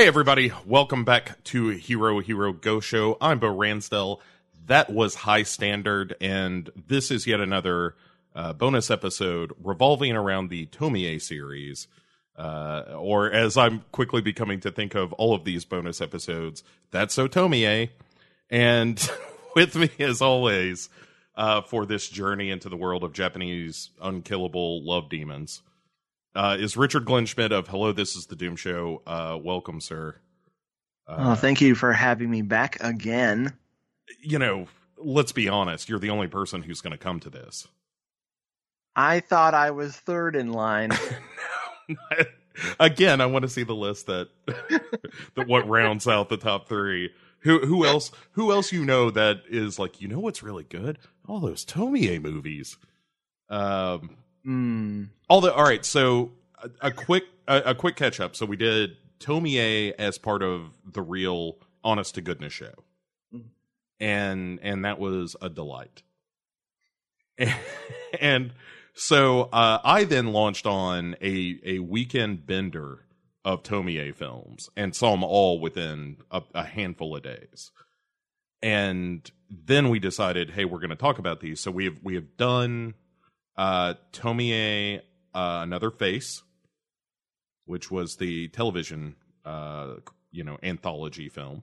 Hey, everybody. Welcome back to Hero Hero Go Show. I'm Bo Ransdell. That was High Standard, and this is yet another uh, bonus episode revolving around the Tomie series. Uh, or as I'm quickly becoming to think of all of these bonus episodes, that's so Tomie. And with me, as always, uh, for this journey into the world of Japanese unkillable love demons uh, is Richard Glenschmidt of Hello, This is the Doom Show. Uh, welcome, sir. oh, thank you for having me back again. You know, let's be honest, you're the only person who's going to come to this. I thought I was third in line. Again, I want to see the list that that what rounds out the top three. Who who else who else you know that is like you know what's really good? All those Tomie movies. Um, All the all right. So a, a quick a, a quick catch up. So we did Tomie as part of the real Honest to Goodness show, Mhm. and and that was a delight. and so uh, I then launched on a a weekend bender of Tomie films and saw them all within a, a handful of days. And then we decided, hey, we're going to talk about these. So we have we have done uh, Tomie, uh, another face, which was the television, uh, you know, anthology film,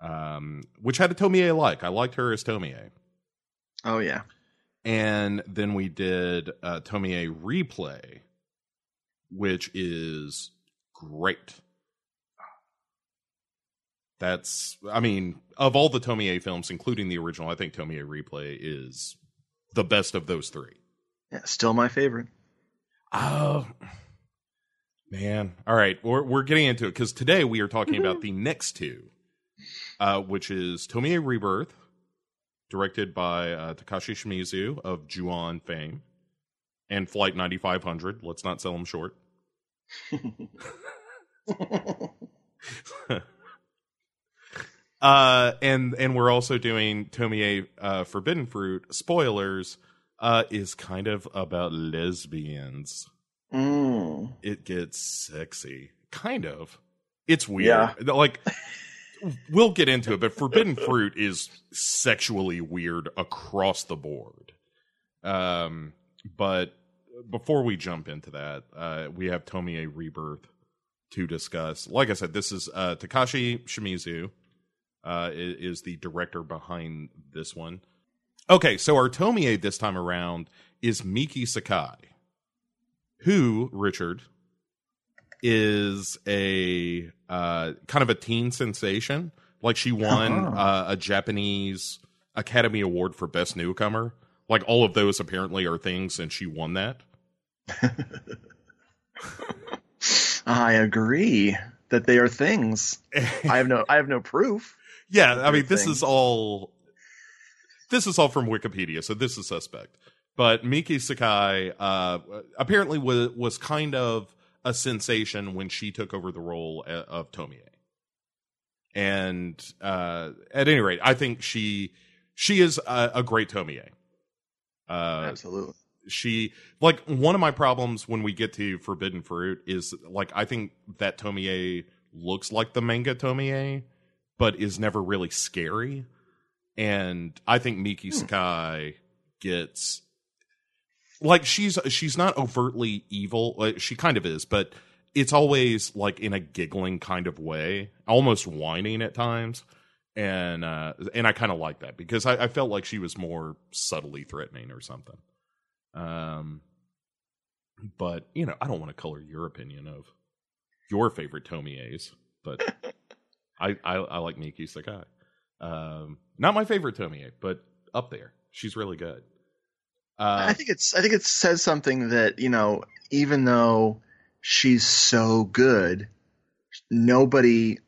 um, which had a Tomie like. I liked her as Tomie Oh yeah. and then we did uh, Tomie Replay, which is great. That's, I mean, of all the Tomie films, including the original, I think Tomie Replay is the best of those three. Yeah, still my favorite. Oh, man! All right, we're we're getting into it because today we are talking about the next two, uh, which is Tomie Rebirth, directed by uh, Takashi Shimizu of Ju-on fame, and Flight 9500. Let's not sell them short. uh, and and we're also doing Tomie uh, Forbidden Fruit. Spoilers uh, is kind of about lesbians Mm. it gets sexy. Kind of. It's weird. Yeah. Like we'll get into it, but forbidden fruit is sexually weird across the board. Um but before we jump into that, uh we have Tomie Rebirth to discuss. Like I said, this is uh Takashi Shimizu uh i- is the director behind this one. Okay, so our Tomie this time around is Miki Sakai who Richard is a uh, kind of a teen sensation. Like she won Uh-huh. uh, a Japanese Academy Award for Best Newcomer. Like all of those apparently are things, and she won that. I agree that they are things. I have no I have no proof. Yeah, I mean this is all this is all from Wikipedia, so this is suspect. But Miki Sakai uh, apparently was was kind of a sensation when she took over the role of Tomie. And uh, at any rate, I think she she is a, a great Tomie. Uh, Absolutely. she like one of my problems when we get to Forbidden Fruit is like I think that Tomie looks like the manga Tomie, but is never really scary. And I think Miki Hmm. Sakai gets like she's she's not overtly evil. She kind of is, but it's always like in a giggling kind of way, almost whining at times. And uh and I kind of like that because I, I felt like she was more subtly threatening or something. Um, but you know, I don't want to color your opinion of your favorite Tomies, but I, I I like Miki Sakai. Um, not my favorite Tomie, but up there. She's really good. Uh, I think it's I think it says something that, you know, even though she's so good, nobody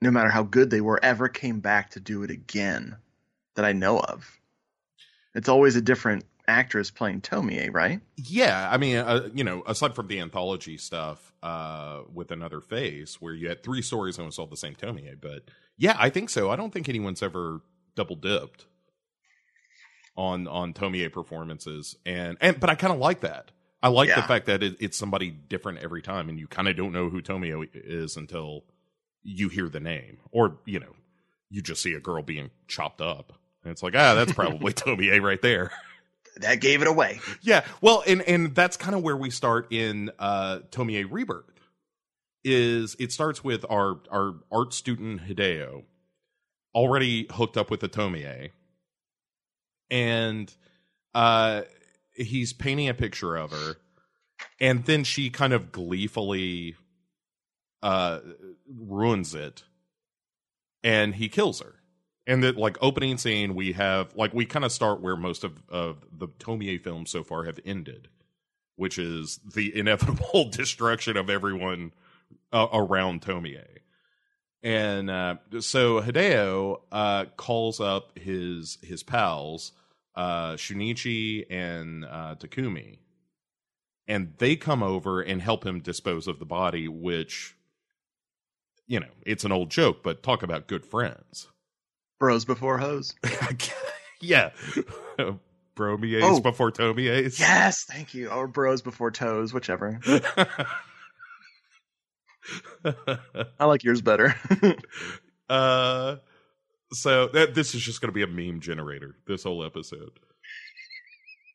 no matter how good they were ever came back to do it again that I know of. It's always a different actress playing Tomie, right? yeah, I mean, uh, you know, aside from the anthology stuff uh, with another face, where you had three stories and it was all the same Tomie, but yeah, I think so. I don't think anyone's ever double dipped on on Tomie performances, and and but I kind of like that. I like yeah. the fact that it, it's somebody different every time, and you kind of don't know who Tomie is until you hear the name, or you know, you just see a girl being chopped up, and it's like, ah, that's probably Tomie right there. That gave it away. Yeah, well, and and that's kind of where we start in uh, Tomie Rebirth. Is it starts with our our art student Hideo already hooked up with the Tomie, and uh, he's painting a picture of her, and then she kind of gleefully uh, ruins it, and he kills her. And that like opening scene, we have like we kind of start where most of of the Tomie films so far have ended, which is the inevitable destruction of everyone uh, around Tomie. And uh, so Hideo uh, calls up his his pals uh, Shunichi and uh, Takumi, and they come over and help him dispose of the body. Which, you know, it's an old joke, but talk about good friends. Bros before hoes. yeah. Bromies oh, before Tomies. Yes, thank you. Or bros before toes, whichever. I like yours better. uh so that this is just going to be a meme generator. This whole episode.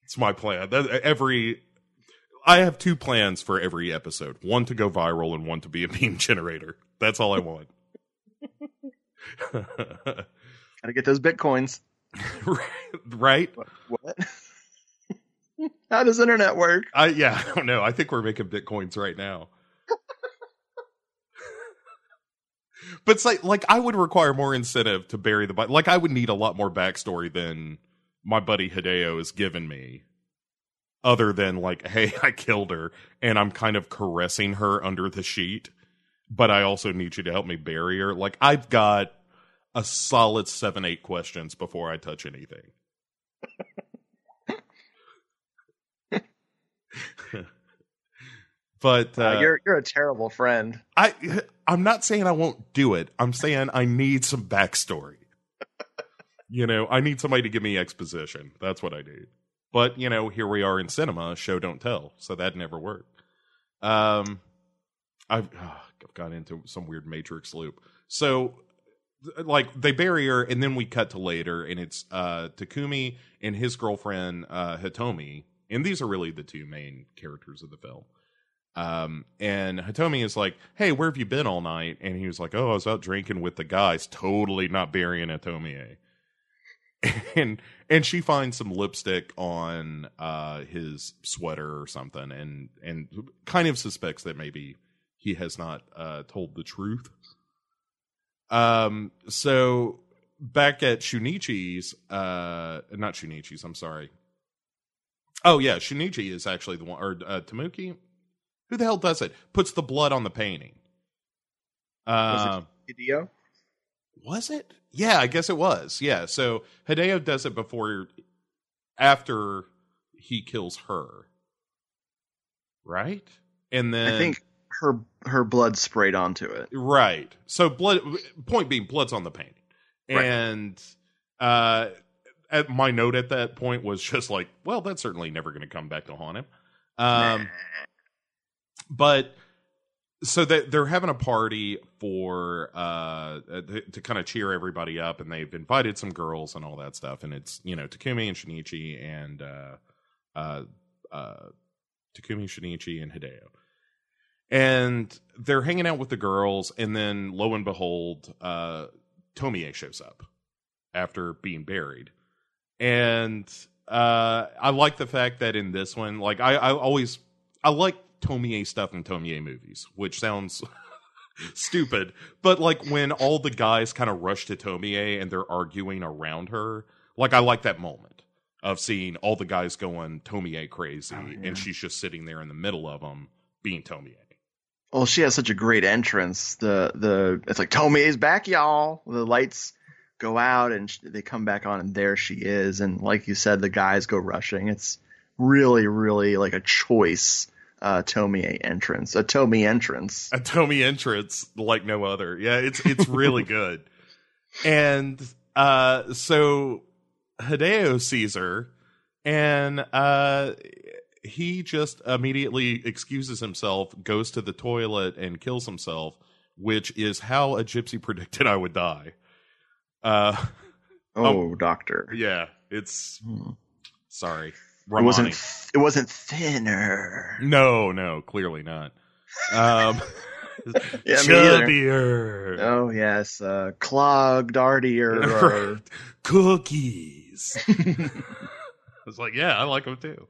It's my plan. That, every I have two plans for every episode. One to go viral and one to be a meme generator. That's all I want. Gotta get those bitcoins. right? What? How does internet work? I yeah, I don't know. I think we're making bitcoins right now. but it's like like I would require more incentive to bury the body. Like I would need a lot more backstory than my buddy Hideo has given me. Other than like, hey, I killed her and I'm kind of caressing her under the sheet, but I also need you to help me bury her. Like I've got a solid seven, eight questions before I touch anything. but uh, uh, you're you're a terrible friend. I I'm not saying I won't do it. I'm saying I need some backstory. you know, I need somebody to give me exposition. That's what I need. But you know, here we are in cinema, show don't tell, so that never worked. Um, I've, oh, I've got into some weird Matrix loop. So, like, they bury her, and then we cut to later, and it's uh, Takumi and his girlfriend uh, Hitomi, and these are really the two main characters of the film. Um, and Hitomi is like, "Hey, where have you been all night?" And he was like, "Oh, I was out drinking with the guys." Totally not burying Hitomi. And and she finds some lipstick on uh, his sweater or something, and and kind of suspects that maybe he has not uh, told the truth. Um. So back at Shunichi's, uh, not Shunichi's. I'm sorry. Oh yeah, Shunichi is actually the one, or uh, Tamuki. Who the hell does it? Puts the blood on the painting. Uh, was it Hideo? Was it? Yeah, I guess it was. Yeah. So Hideo does it before, after he kills her, right? And then I think her her blood sprayed onto it. Right. So blood. Point being, blood's on the painting, right. and uh, at my note at that point was just like, well, that's certainly never going to come back to haunt him. Um, nah but so that they're having a party for uh to, to kind of cheer everybody up and they've invited some girls and all that stuff and it's you know takumi and shinichi and uh uh uh takumi shinichi and hideo and they're hanging out with the girls and then lo and behold uh tomie shows up after being buried and uh i like the fact that in this one like i i always i like Tomie stuff in Tomie movies, which sounds stupid, but like when all the guys kind of rush to Tomie and they're arguing around her, like I like that moment of seeing all the guys going Tomie crazy, oh, yeah. and she's just sitting there in the middle of them being Tomie. Well, she has such a great entrance. The the it's like Tomie's back, y'all. The lights go out and they come back on, and there she is. And like you said, the guys go rushing. It's really, really like a choice uh, Tomie entrance, a Tomie entrance, a Tomie entrance like no other. Yeah, it's it's really good. And uh, so Hideo sees her, and uh, he just immediately excuses himself, goes to the toilet, and kills himself, which is how a gypsy predicted I would die. Uh, oh, um, doctor. Yeah, it's hmm. sorry. It wasn't. It wasn't thinner. No, no, clearly not. Um, yeah, chubbier. Oh yes, uh, clogged artier. Cookies. I was like, yeah, I like them too.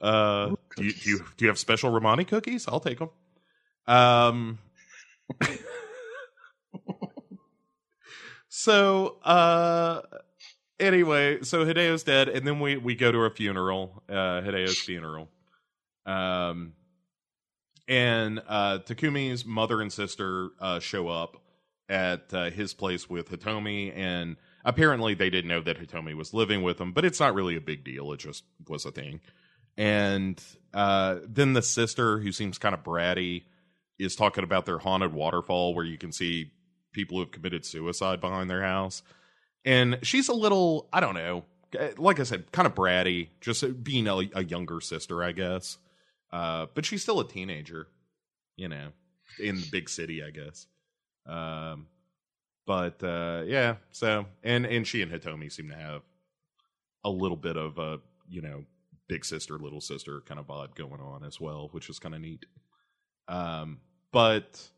Uh, do you, do you do you have special Romani cookies? I'll take them. Um. so, uh, anyway, so Hideo's dead, and then we we go to a funeral, uh, Hideo's funeral. Um, and uh, Takumi's mother and sister uh, show up at uh, his place with Hitomi, and apparently they didn't know that Hitomi was living with them, but it's not really a big deal. It just was a thing. And uh, then the sister, who seems kind of bratty, is talking about their haunted waterfall where you can see people who have committed suicide behind their house. And she's a little, I don't know, like I said, kind of bratty, just being a, a younger sister, I guess. Uh, but she's still a teenager, you know, in the big city, I guess. Um, but uh, yeah, so and and she and Hitomi seem to have a little bit of a you know big sister little sister kind of vibe going on as well, which is kind of neat. Um, but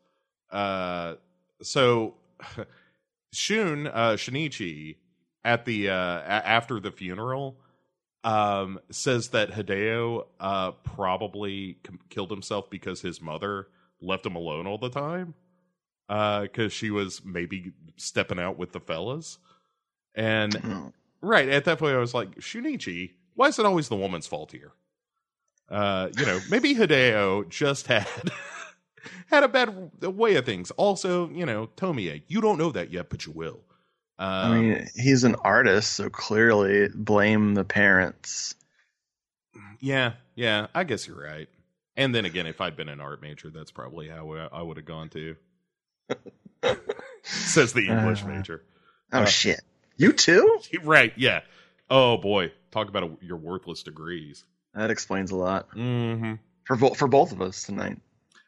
uh, so Shun uh, Shinichi at the uh, a- after the funeral um, says that Hideo uh, probably com- killed himself because his mother left him alone all the time because uh, she was maybe stepping out with the fellas. And oh. right at that point, I was like, Shunichi, why is it always the woman's fault here? Uh, you know, maybe Hideo just had had a bad way of things. Also, you know, Tomie, you don't know that yet, but you will. Um, I mean, he's an artist, so clearly blame the parents. Yeah, yeah, I guess you're right. And then again, if I'd been an art major, that's probably how I would have gone to. Says the English uh, major. Oh uh, shit! You too? Right? Yeah. Oh boy, talk about a, your worthless degrees. That explains a lot mm-hmm. for bo- for both of us tonight.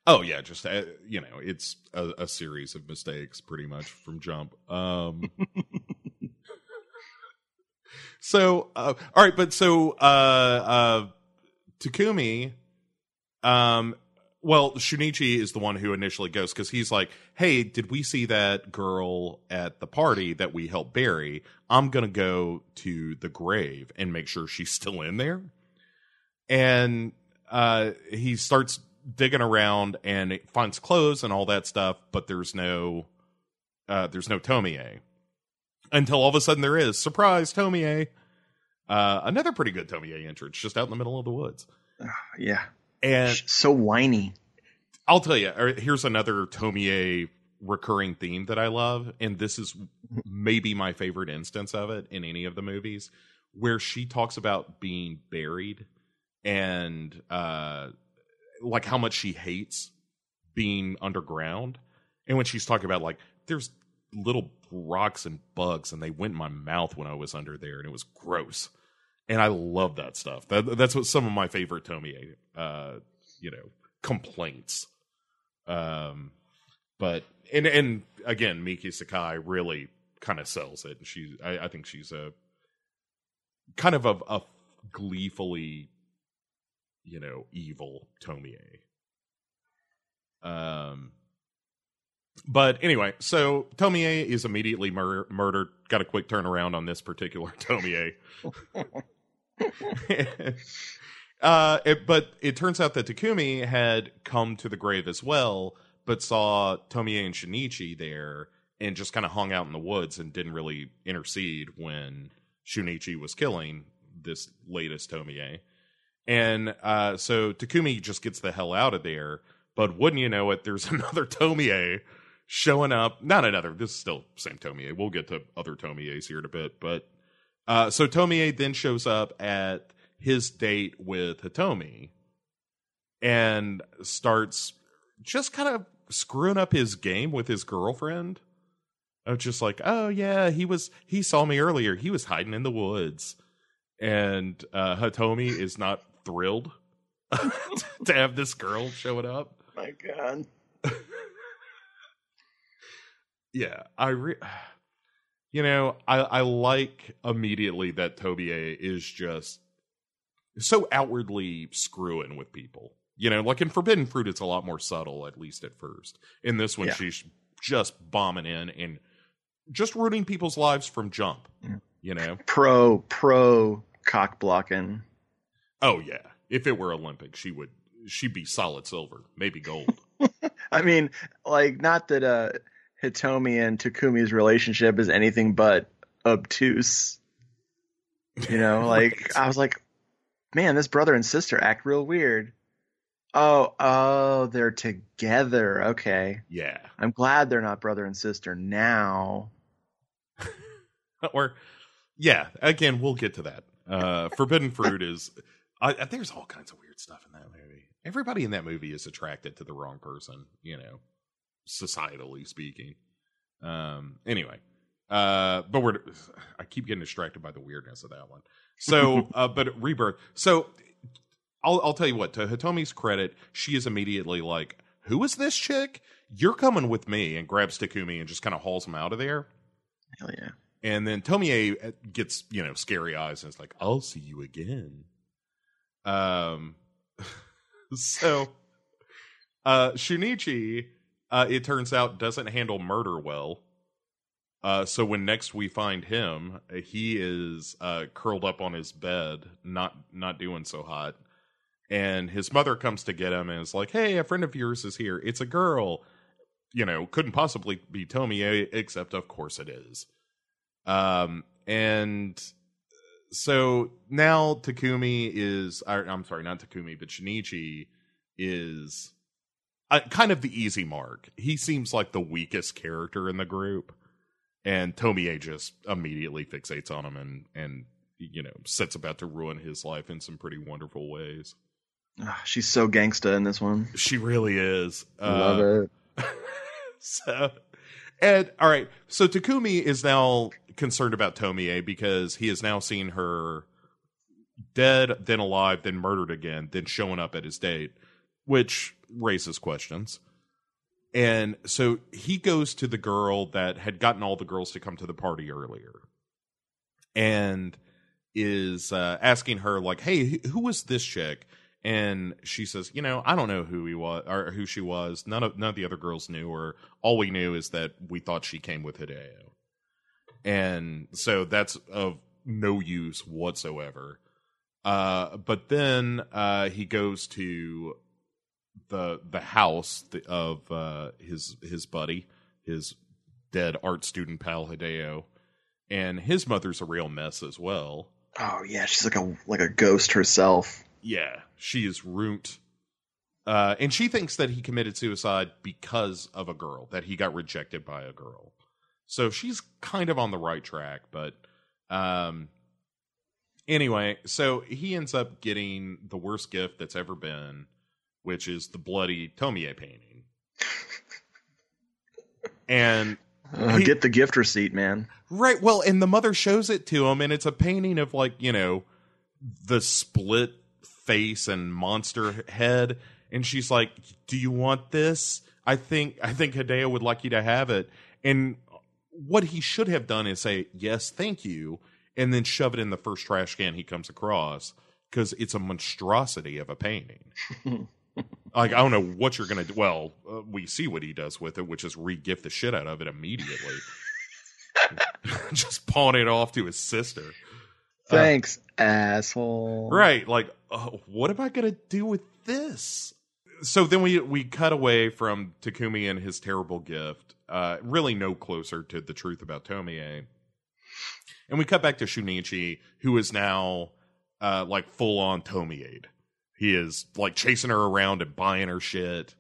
Oh yeah, just uh, you know, it's a, a, series of mistakes, pretty much from jump. Um, so, uh, all right, but so uh, uh, Takumi, um, well, Shunichi is the one who initially goes because he's like, "Hey, did we see that girl at the party that we helped bury? I'm gonna go to the grave and make sure she's still in there." And uh, he starts digging around and finds clothes and all that stuff, but there's no uh, there's no Tomie. Until all of a sudden there is. Surprise, Tomie. Uh, another pretty good Tomie entrance, just out in the middle of the woods. Uh, yeah. And so whiny. I'll tell you, er, here's another Tomie recurring theme that I love, and this is maybe my favorite instance of it in any of the movies, where she talks about being buried and uh like how much she hates being underground. And when she's talking about like there's little rocks and bugs and they went in my mouth when I was under there and it was gross. And I love that stuff. That that's what some of my favorite Tomie uh you know complaints. Um but and and again Miki Sakai really kind of sells it she I, I think she's a kind of a, a gleefully you know, evil Tomie. Um, but anyway, so Tomie is immediately mur- murdered. Got a quick turnaround on this particular Tomie. uh, it, but it turns out that Takumi had come to the grave as well, but saw Tomie and Shinichi there and just kind of hung out in the woods and didn't really intercede when Shunichi was killing this latest Tomie. And uh, so Takumi just gets the hell out of there. But wouldn't you know it, there's another Tomie showing up. Not another, this is still same Tomie. We'll get to other Tomies here in a bit. But uh, so Tomie then shows up at his date with Hitomi and starts just kind of screwing up his game with his girlfriend. Of just like, oh yeah, he was he saw me earlier. He was hiding in the woods. And uh Hitomi is not thrilled to have this girl showing up. My God. yeah, I re- you know, I I like immediately that Tomie is just so outwardly screwing with people. You know, like in Forbidden Fruit, it's a lot more subtle, at least at first. In this one, yeah. she's just bombing in and just ruining people's lives from jump. You know, pro pro cock blocking. Oh yeah, if it were Olympic, she would she'd be solid silver, maybe gold. I mean, like not that uh Hitomi and Takumi's relationship is anything but obtuse. You know, like. I was like, man, this brother and sister act real weird. Oh, oh, they're together. Okay. Yeah. I'm glad they're not brother and sister now. or, yeah, again, we'll get to that. Uh, Forbidden Fruit is, I, there's all kinds of weird stuff in that movie. Everybody in that movie is attracted to the wrong person, you know, societally speaking. Um, anyway, uh, but we're, I keep getting distracted by the weirdness of that one. So, uh, but Rebirth. So I'll, I'll tell you what, to Hitomi's credit, she is immediately like, who is this chick? You're coming with me and grabs Takumi and just kind of hauls him out of there. Hell yeah. And then Tomie uh, gets, you know, scary eyes and it's like, I'll see you again. Um, so, uh, Shunichi, uh, it turns out doesn't handle murder well. Uh, so when next we find him, he is uh, curled up on his bed, not not doing so hot and his mother comes to get him and is like, "Hey, a friend of yours is here. It's a girl." You know, couldn't possibly be Tomie, except of course it is. Um, and so now Takumi is, or, I'm sorry, not Takumi, but Shinichi is uh, kind of the easy mark. He seems like the weakest character in the group, and Tomie just immediately fixates on him and and you know sets about to ruin his life in some pretty wonderful ways. Oh, she's so gangsta in this one. She really is. Love uh, it. so, and all right, so Takumi is now concerned about Tomie because he has now seen her dead, then alive, then murdered again, then showing up at his date, which raises questions. And so he goes to the girl that had gotten all the girls to come to the party earlier and is uh, asking her, like, hey, who was this chick? and she says, "You know, I don't know who he was or who she was. None of none of the other girls knew her. All we knew is that we thought she came with Hideo, and so that's of no use whatsoever." Uh, but then uh, he goes to the the house of uh, his his buddy, his dead art student pal Hideo, and his mother's a real mess as well. Oh yeah, she's like a like a ghost herself. Yeah, she is root. Uh, and she thinks that he committed suicide because of a girl, that he got rejected by a girl. So she's kind of on the right track, but um, anyway, so he ends up getting the worst gift that's ever been, which is the bloody Tomie painting. and uh, he, get the gift receipt, man. Right. Well, and the mother shows it to him, and it's a painting of like you know the split face and monster head and she's like do you want this i think i think hideo would like you to have it and what he should have done is say yes thank you and then shove it in the first trash can he comes across because it's a monstrosity of a painting like i don't know what you're gonna do well uh, we see what he does with it which is re-gift the shit out of it immediately just pawn it off to his sister Thanks, uh, asshole. Right. Like, uh, what am I going to do with this? So then we we cut away from Takumi and his terrible gift, uh, really no closer to the truth about Tomie. And we cut back to Shunichi, who is now uh, like full on Tomie. He is like chasing her around and buying her shit.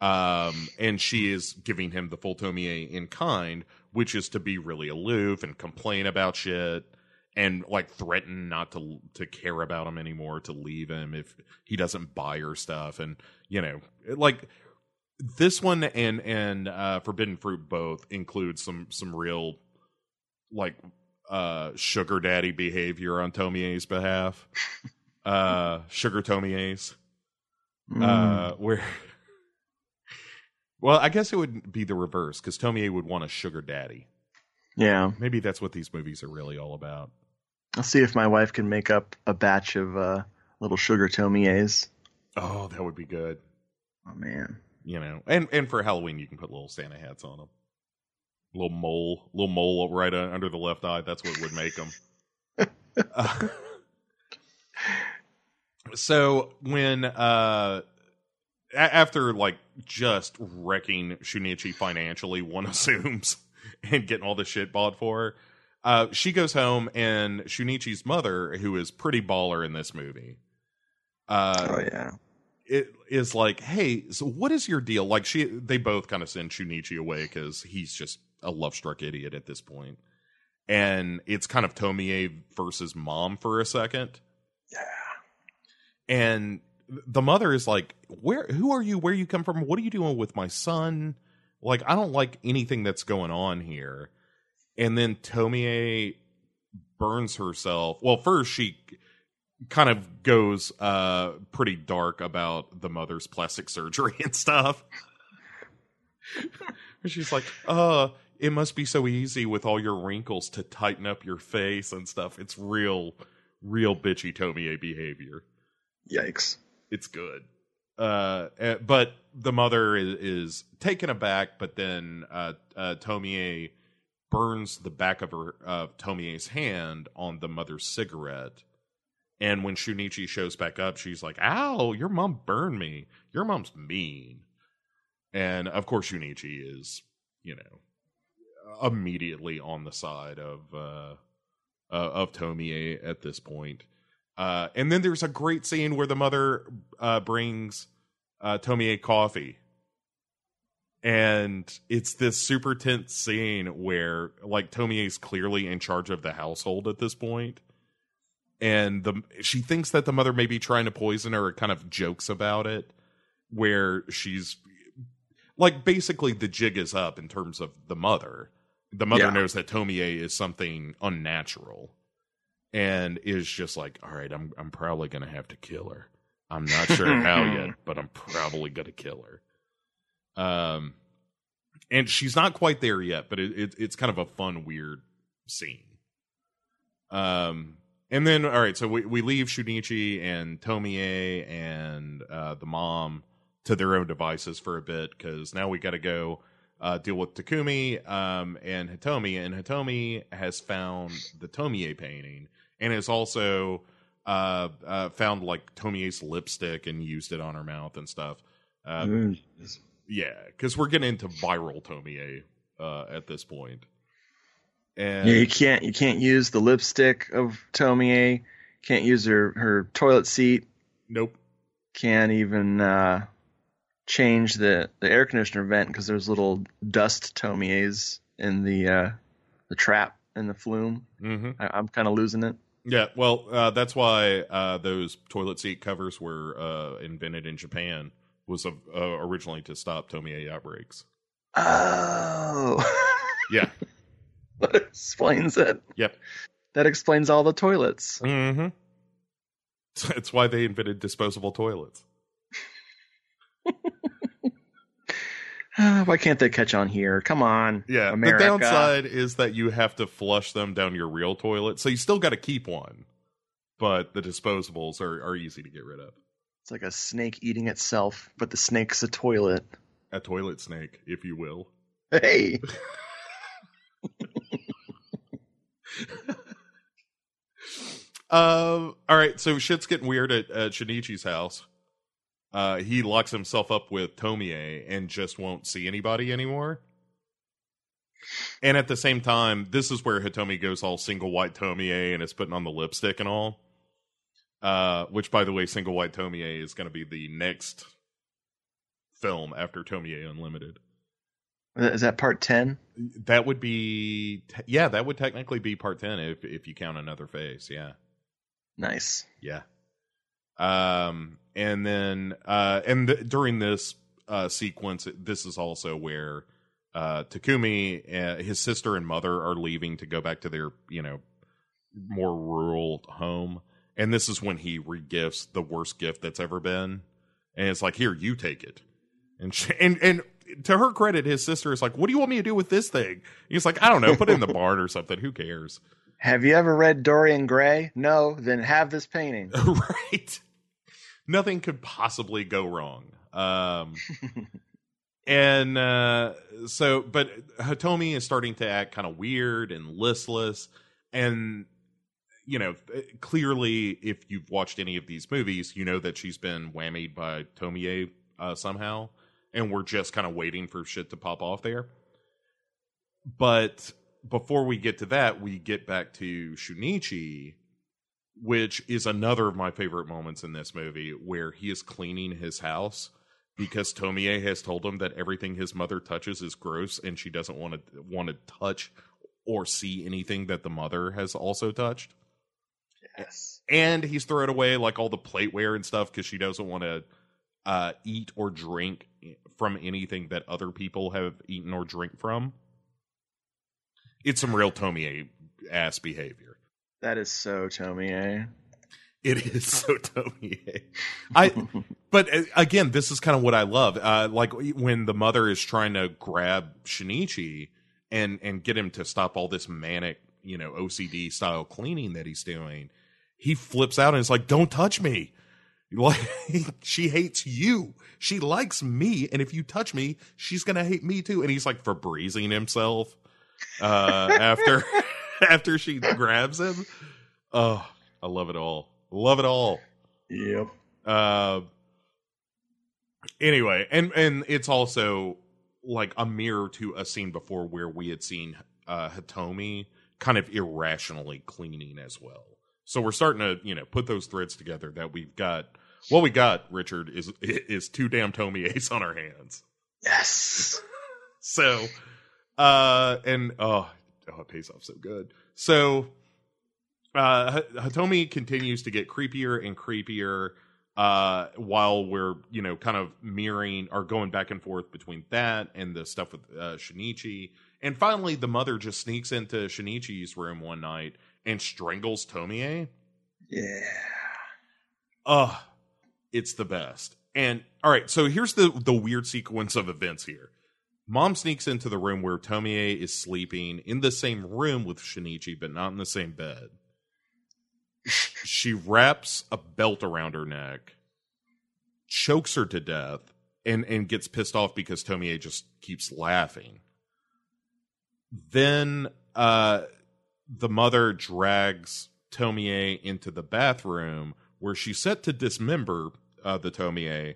Um, and she is giving him the full Tomie in kind, which is to be really aloof and complain about shit and like threaten not to to care about him anymore to leave him if he doesn't buy her stuff and you know like this one and and uh forbidden fruit both include some some real like uh sugar daddy behavior on tomie's behalf uh sugar tomie's mm. uh, where. Well, I guess it would be the reverse because Tomie would want a sugar daddy. Yeah, maybe that's what these movies are really all about. I'll see if my wife can make up a batch of uh, little sugar Tomies. Oh, that would be good. Oh man, you know, and and for Halloween you can put little Santa hats on them. Little mole, little mole right under the left eye. That's what would make them. uh, so when uh after like just wrecking Shunichi financially, one assumes, and getting all the shit bought for her, uh, she goes home and Shunichi's mother, who is pretty baller in this movie, uh, oh yeah, it is like, hey, so what is your deal? Like she, they both kind of send Shunichi away because he's just a love struck idiot at this point, and it's kind of Tomie versus mom for a second. Yeah, and the mother is like, "Where? Who are you? Where you come from? What are you doing with my son? Like, I don't like anything that's going on here." And then Tomie burns herself. Well, first she kind of goes uh pretty dark about the mother's plastic surgery and stuff. She's like, "Uh, it must be so easy with all your wrinkles to tighten up your face and stuff." It's real real bitchy Tomie behavior. Yikes it's good. Uh, eh, but the mother is, is taken aback, but then uh, uh, Tomie burns the back of her of Tomie's hand on the mother's cigarette. And when Shunichi shows back up, she's like, "Ow, your mom burned me. Your mom's mean." And of course, Shunichi is, you know, immediately on the side of uh, uh of Tomie at this point. Uh, and then there's a great scene where the mother uh, brings uh, Tomie coffee. And it's this super tense scene where, like, Tomie is clearly in charge of the household at this point, and the she thinks that the mother may be trying to poison her. Kind of jokes about it, where she's like, basically, the jig is up in terms of the mother. The mother yeah. knows that Tomie is something unnatural, and is just like, all right, I'm I'm probably gonna have to kill her. I'm not sure how yet, but I'm probably gonna kill her. Um, and she's not quite there yet, but it, it, it's kind of a fun, weird scene. Um, and then all right, so we we leave Shunichi and Tomie and uh, the mom to their own devices for a bit because now we got to go uh, deal with Takumi um, and Hitomi, and Hitomi has found the Tomie painting and has also uh, uh, found like Tomie's lipstick and used it on her mouth and stuff. Uh, mm. Yeah, because we're getting into viral Tomie uh, at this point. And yeah, you can't you can't use the lipstick of Tomie. Can't use her her toilet seat. Nope. Can't even uh, change the the air conditioner vent because there's little dust Tomies in the uh, the trap in the flume. Mm-hmm. I, am kind of losing it. Yeah, well, uh, that's why uh, those toilet seat covers were uh, invented in Japan. Was uh, originally to stop Tomie outbreaks. Oh, yeah, that explains it. Yep, that explains all the toilets. Mm-hmm. That's why they invented disposable toilets. Why can't they catch on here? Come on. Yeah. America. The downside is that you have to flush them down your real toilet. So you still got to keep one, but the disposables are, are easy to get rid of. It's like a snake eating itself, but the snake's a toilet. A toilet snake, if you will. Hey. um. All right. So shit's getting weird at, at Shunichi's house uh, he locks himself up with Tomie and just won't see anybody anymore. And at the same time, this is where Hitomi goes all single white Tomie and is putting on the lipstick and all. Uh, which, by the way, single white Tomie is going to be the next film after Tomie Unlimited. Is that part ten? That would be, yeah, that would technically be part ten if if you count another face. Yeah. Nice. Yeah. Um, and then uh, and during this uh, sequence, this is also where uh, Takumi, uh, his sister and mother are leaving to go back to their you know more rural home, and this is when he regifts the worst gift that's ever been, and it's like, here, you take it. And she, and and to her credit, his sister is like, "What do you want me to do with this thing?" He's like, "I don't know, put it in the barn or something. Who cares?" Have you ever read Dorian Gray? No, then have this painting. right. Nothing could possibly go wrong. Um, and uh, so, but Hitomi is starting to act kind of weird and listless, and you know, clearly, if you've watched any of these movies, you know that she's been whammied by Tomie uh, somehow, and we're just kind of waiting for shit to pop off there. But before we get to that, we get back to Shunichi, which is another of my favorite moments in this movie, where he is cleaning his house because Tomie has told him that everything his mother touches is gross, and she doesn't want to want to touch or see anything that the mother has also touched. Yes, and he's thrown away like all the plateware and stuff because she doesn't want to uh, eat or drink from anything that other people have eaten or drink from. It's some real Tomie ass behavior. That is so Tomie. It is so Tomie. I, but uh, again, this is kind of what I love. Uh, like when the mother is trying to grab Shinichi and and get him to stop all this manic, you know, OCD style cleaning that he's doing. He flips out and is like, "Don't touch me." Like she hates you. She likes me, and if you touch me, she's gonna hate me too. And he's like Febrezing himself uh, after after she grabs him. Oh, I love it all. Love it all. Yep. Uh, anyway, and and it's also like a mirror to a scene before where we had seen uh, Hitomi kind of irrationally cleaning as well. So we're starting to, you know, put those threads together that we've got. What we got, Richard, is is two damn Tomies on our hands. Yes. so, uh, and oh, oh, it pays off so good. So, uh, Hitomi continues to get creepier and creepier. Uh, while we're you know kind of mirroring or going back and forth between that and the stuff with uh, Shinichi, and finally the mother just sneaks into Shinichi's room one night and strangles Tomie. Yeah. Ugh. It's the best. And all right, so here's the the weird sequence of events here. Mom sneaks into the room where Tomie is sleeping in the same room with Shinichi, but not in the same bed. She wraps a belt around her neck, chokes her to death, and, and gets pissed off because Tomie just keeps laughing. Then uh, the mother drags Tomie into the bathroom where she's set to dismember uh, the Tomie.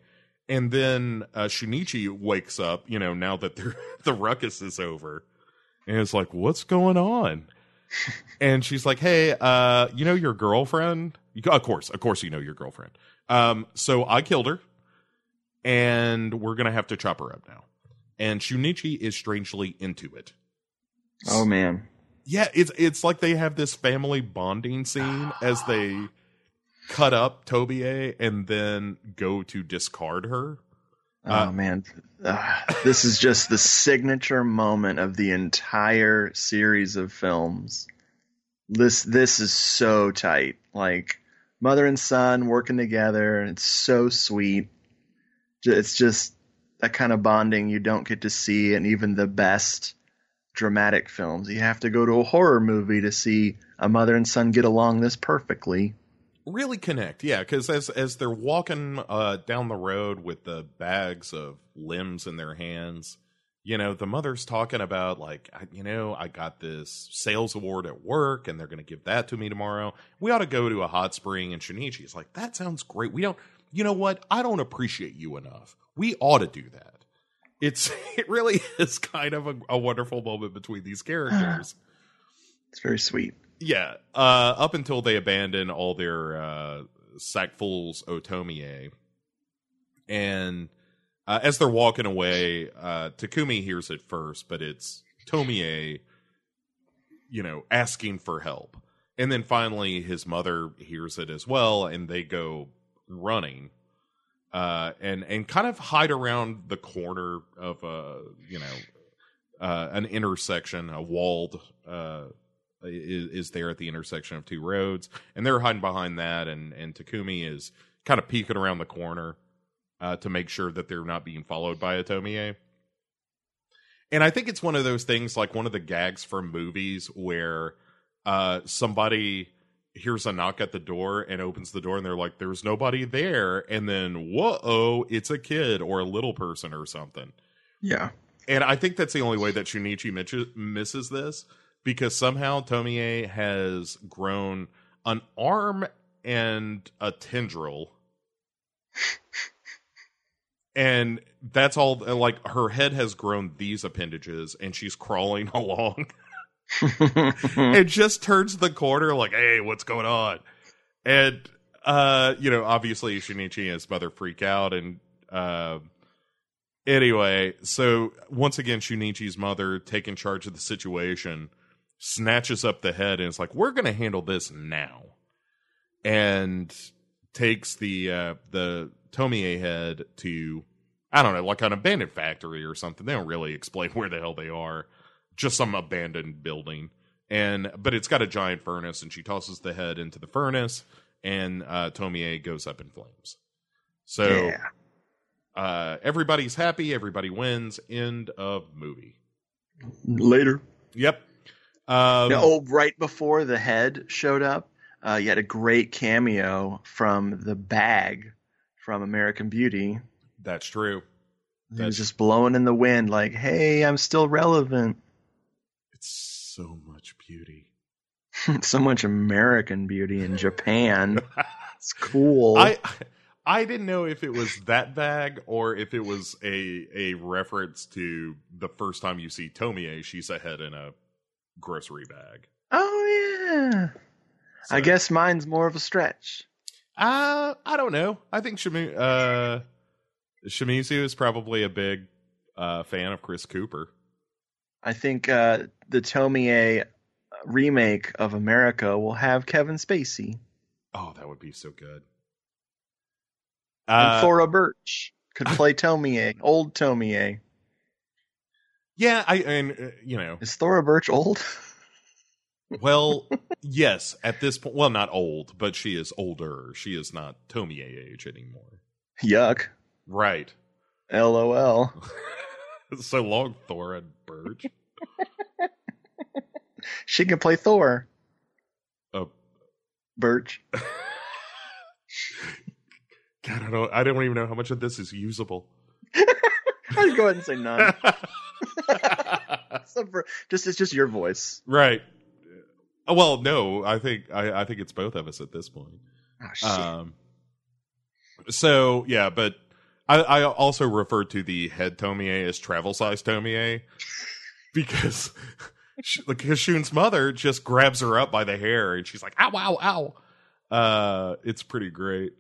And then uh, Shunichi wakes up, you know, now that the ruckus is over. And it's like, what's going on? and she's like, hey, uh, you know your girlfriend? Of course, of course you know your girlfriend. Um, so I killed her. And we're going to have to chop her up now. And Shunichi is strangely into it. Oh, man yeah, it's it's like they have this family bonding scene as they cut up Tomie and then go to discard her. Oh uh, man, uh, this is just the signature moment of the entire series of films. This this is so tight, like mother and son working together. It's so sweet. It's just that kind of bonding you don't get to see in even the best dramatic films. You have to go to a horror movie to see a mother and son get along this perfectly. Really connect, yeah. Because as as they're walking uh, down the road with the bags of limbs in their hands, you know, the mother's talking about like, you know, I got this sales award at work, and they're going to give that to me tomorrow. We ought to go to a hot spring. And Shinichi's like, that sounds great. We don't, you know what? I don't appreciate you enough. We ought to do that it's it really is kind of a, a wonderful moment between these characters. it's very sweet. Yeah, uh, up until they abandon all their uh, sackfuls Otomie, and uh, as they're walking away, uh, Takumi hears it first, but it's Tomie, you know, asking for help, and then finally his mother hears it as well, and they go running uh, and and kind of hide around the corner of a you know uh, an intersection, a walled uh, is, is there at the intersection of two roads, and they're hiding behind that, and and Takumi is kind of peeking around the corner, uh, to make sure that they're not being followed by a Tomie. And I think it's one of those things like one of the gags from movies where uh, somebody hears a knock at the door and opens the door and they're like, there's nobody there. And then, whoa, it's a kid or a little person or something. Yeah. And I think that's the only way that Shunichi misses this because somehow Tomie has grown an arm and a tendril. and that's all like her head has grown these appendages and she's crawling along. And just turns the corner like hey what's going on? And uh you know obviously shunichi and his mother freak out and uh anyway so once again shunichi's mother taking charge of the situation snatches up the head and is like we're gonna handle this now and takes the uh the tomie head to I don't know, like an abandoned factory or something. They don't really explain where the hell they are. Just some abandoned building. And but it's got a giant furnace, and she tosses the head into the furnace, and uh, Tomie goes up in flames. So yeah. uh, everybody's happy, everybody wins. End of movie. Later. Yep. Um, now, oh, right before the head showed up, uh, you had a great cameo from the bag from American Beauty that's true. He was just blowing in the wind, like, "Hey, I'm still relevant." It's so much beauty. so much American beauty in Japan. it's cool. I I didn't know if it was that bag or if it was a a reference to the first time you see Tomie. She's a head in a grocery bag. Oh yeah. So, I guess mine's more of a stretch. Uh I don't know. I think Shamu uh Shimizu is probably a big uh, fan of Chris Cooper. I think uh, the Tomie remake of America will have Kevin Spacey. Oh, that would be so good. And uh, Thora Birch could play Tomie, old Tomie. Yeah, I and uh, you know, is Thora Birch old? well, yes, at this point. Well, not old, but she is older. She is not Tomie age anymore. Yuck. Right. LOL. so long, Thor and Birch. she can play Thor. Uh, Birch. God, I don't. I don't even know how much of this is usable. I'd go ahead and say none. just it's just your voice, right? Well, no, I think I, I think it's both of us at this point. Oh shit. Um, so yeah, but I, I also refer to the head Tomie as travel size Tomie because because Shun's mother just grabs her up by the hair and she's like, ow, ow, ow. Uh, it's pretty great.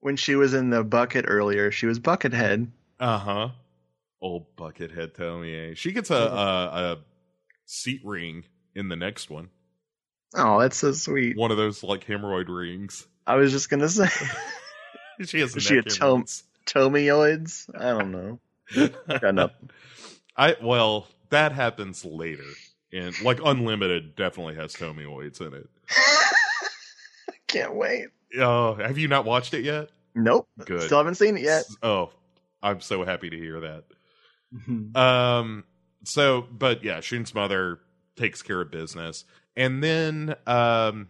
When she was in the bucket earlier, she was Buckethead. Uh huh. Old Buckethead Tomie. Eh? She gets a, a, a seat ring in the next one. Oh, that's so sweet. One of those like hemorrhoid rings. I was just gonna say. she has. Is she a tom- tomioids? I don't know. Got nothing. I well, that happens later. And like Unlimited definitely has tomioids in it. I can't wait. Oh, have you not watched it yet? Nope. Good. Still haven't seen it yet. Oh, I'm so happy to hear that. Mm-hmm. Um. So, but yeah, Shun's mother takes care of business, and then um,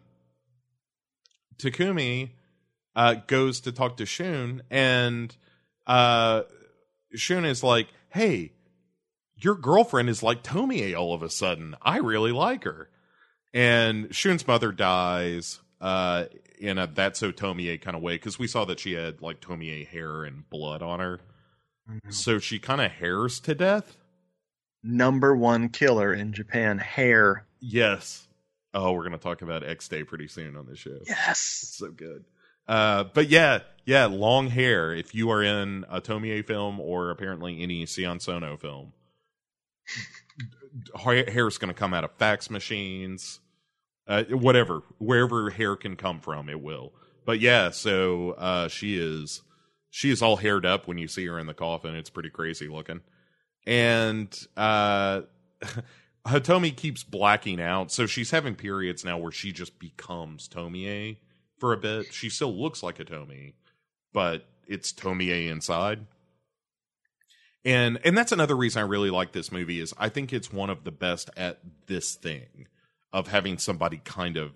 Takumi uh, goes to talk to Shun, and uh, Shun is like, "Hey, your girlfriend is like Tomie all of a sudden. I really like her." And Shun's mother dies uh, in a "That's So Tomie" kind of way because we saw that she had like Tomie hair and blood on her. So she kind of hairs to death. Number one killer in Japan, hair. Yes. Oh, we're gonna talk about Exte pretty soon on this show. Yes, it's so good. Uh, but yeah, yeah, long hair. If you are in a Tomie film or apparently any Sion Sono film, hair is going to come out of fax machines, uh, whatever, wherever hair can come from, it will. But yeah, so uh, she is she is all haired up when you see her in the coffin. It's pretty crazy looking, and uh, Hitomi keeps blacking out, so she's having periods now where she just becomes Tomie for a bit. She still looks like a Tomie, but it's Tomie inside. And and that's another reason I really like this movie is I think it's one of the best at this thing of having somebody kind of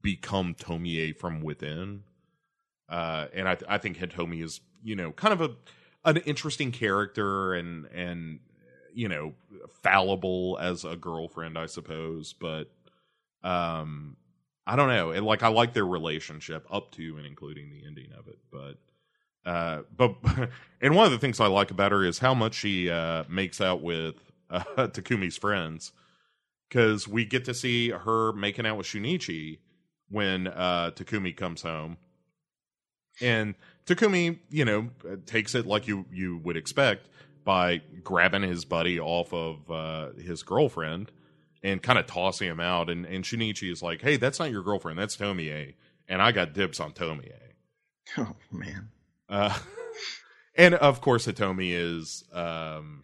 become Tomie from within. Uh, and I I think Hitomi is you know kind of a an interesting character and and you know fallible as a girlfriend I suppose, but um I don't know. And like I like their relationship up to and including the ending of it, but uh, but and one of the things I like about her is how much she uh, makes out with uh, Takumi's friends. Because we get to see her making out with Shunichi when uh, Takumi comes home, and Takumi, you know, takes it like you you would expect by grabbing his buddy off of uh, his girlfriend and kind of tossing him out. And, and Shunichi is like, hey, that's not your girlfriend. That's Tomie. And I got dibs on Tomie. Oh, man. Uh, and of course, Hitomi is, um,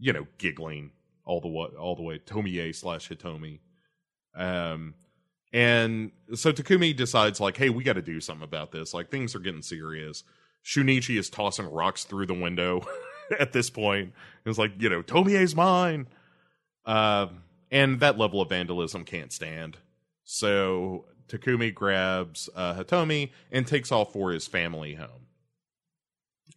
you know, giggling all the way, all the way, Tomie slash Hitomi. Um, and so Takumi decides, like, hey, we got to do something about this. Like, things are getting serious. Shunichi is tossing rocks through the window at this point. It's like, you know, Tomie's mine. Um, and that level of vandalism can't stand. So Takumi grabs uh, Hitomi and takes off for his family home.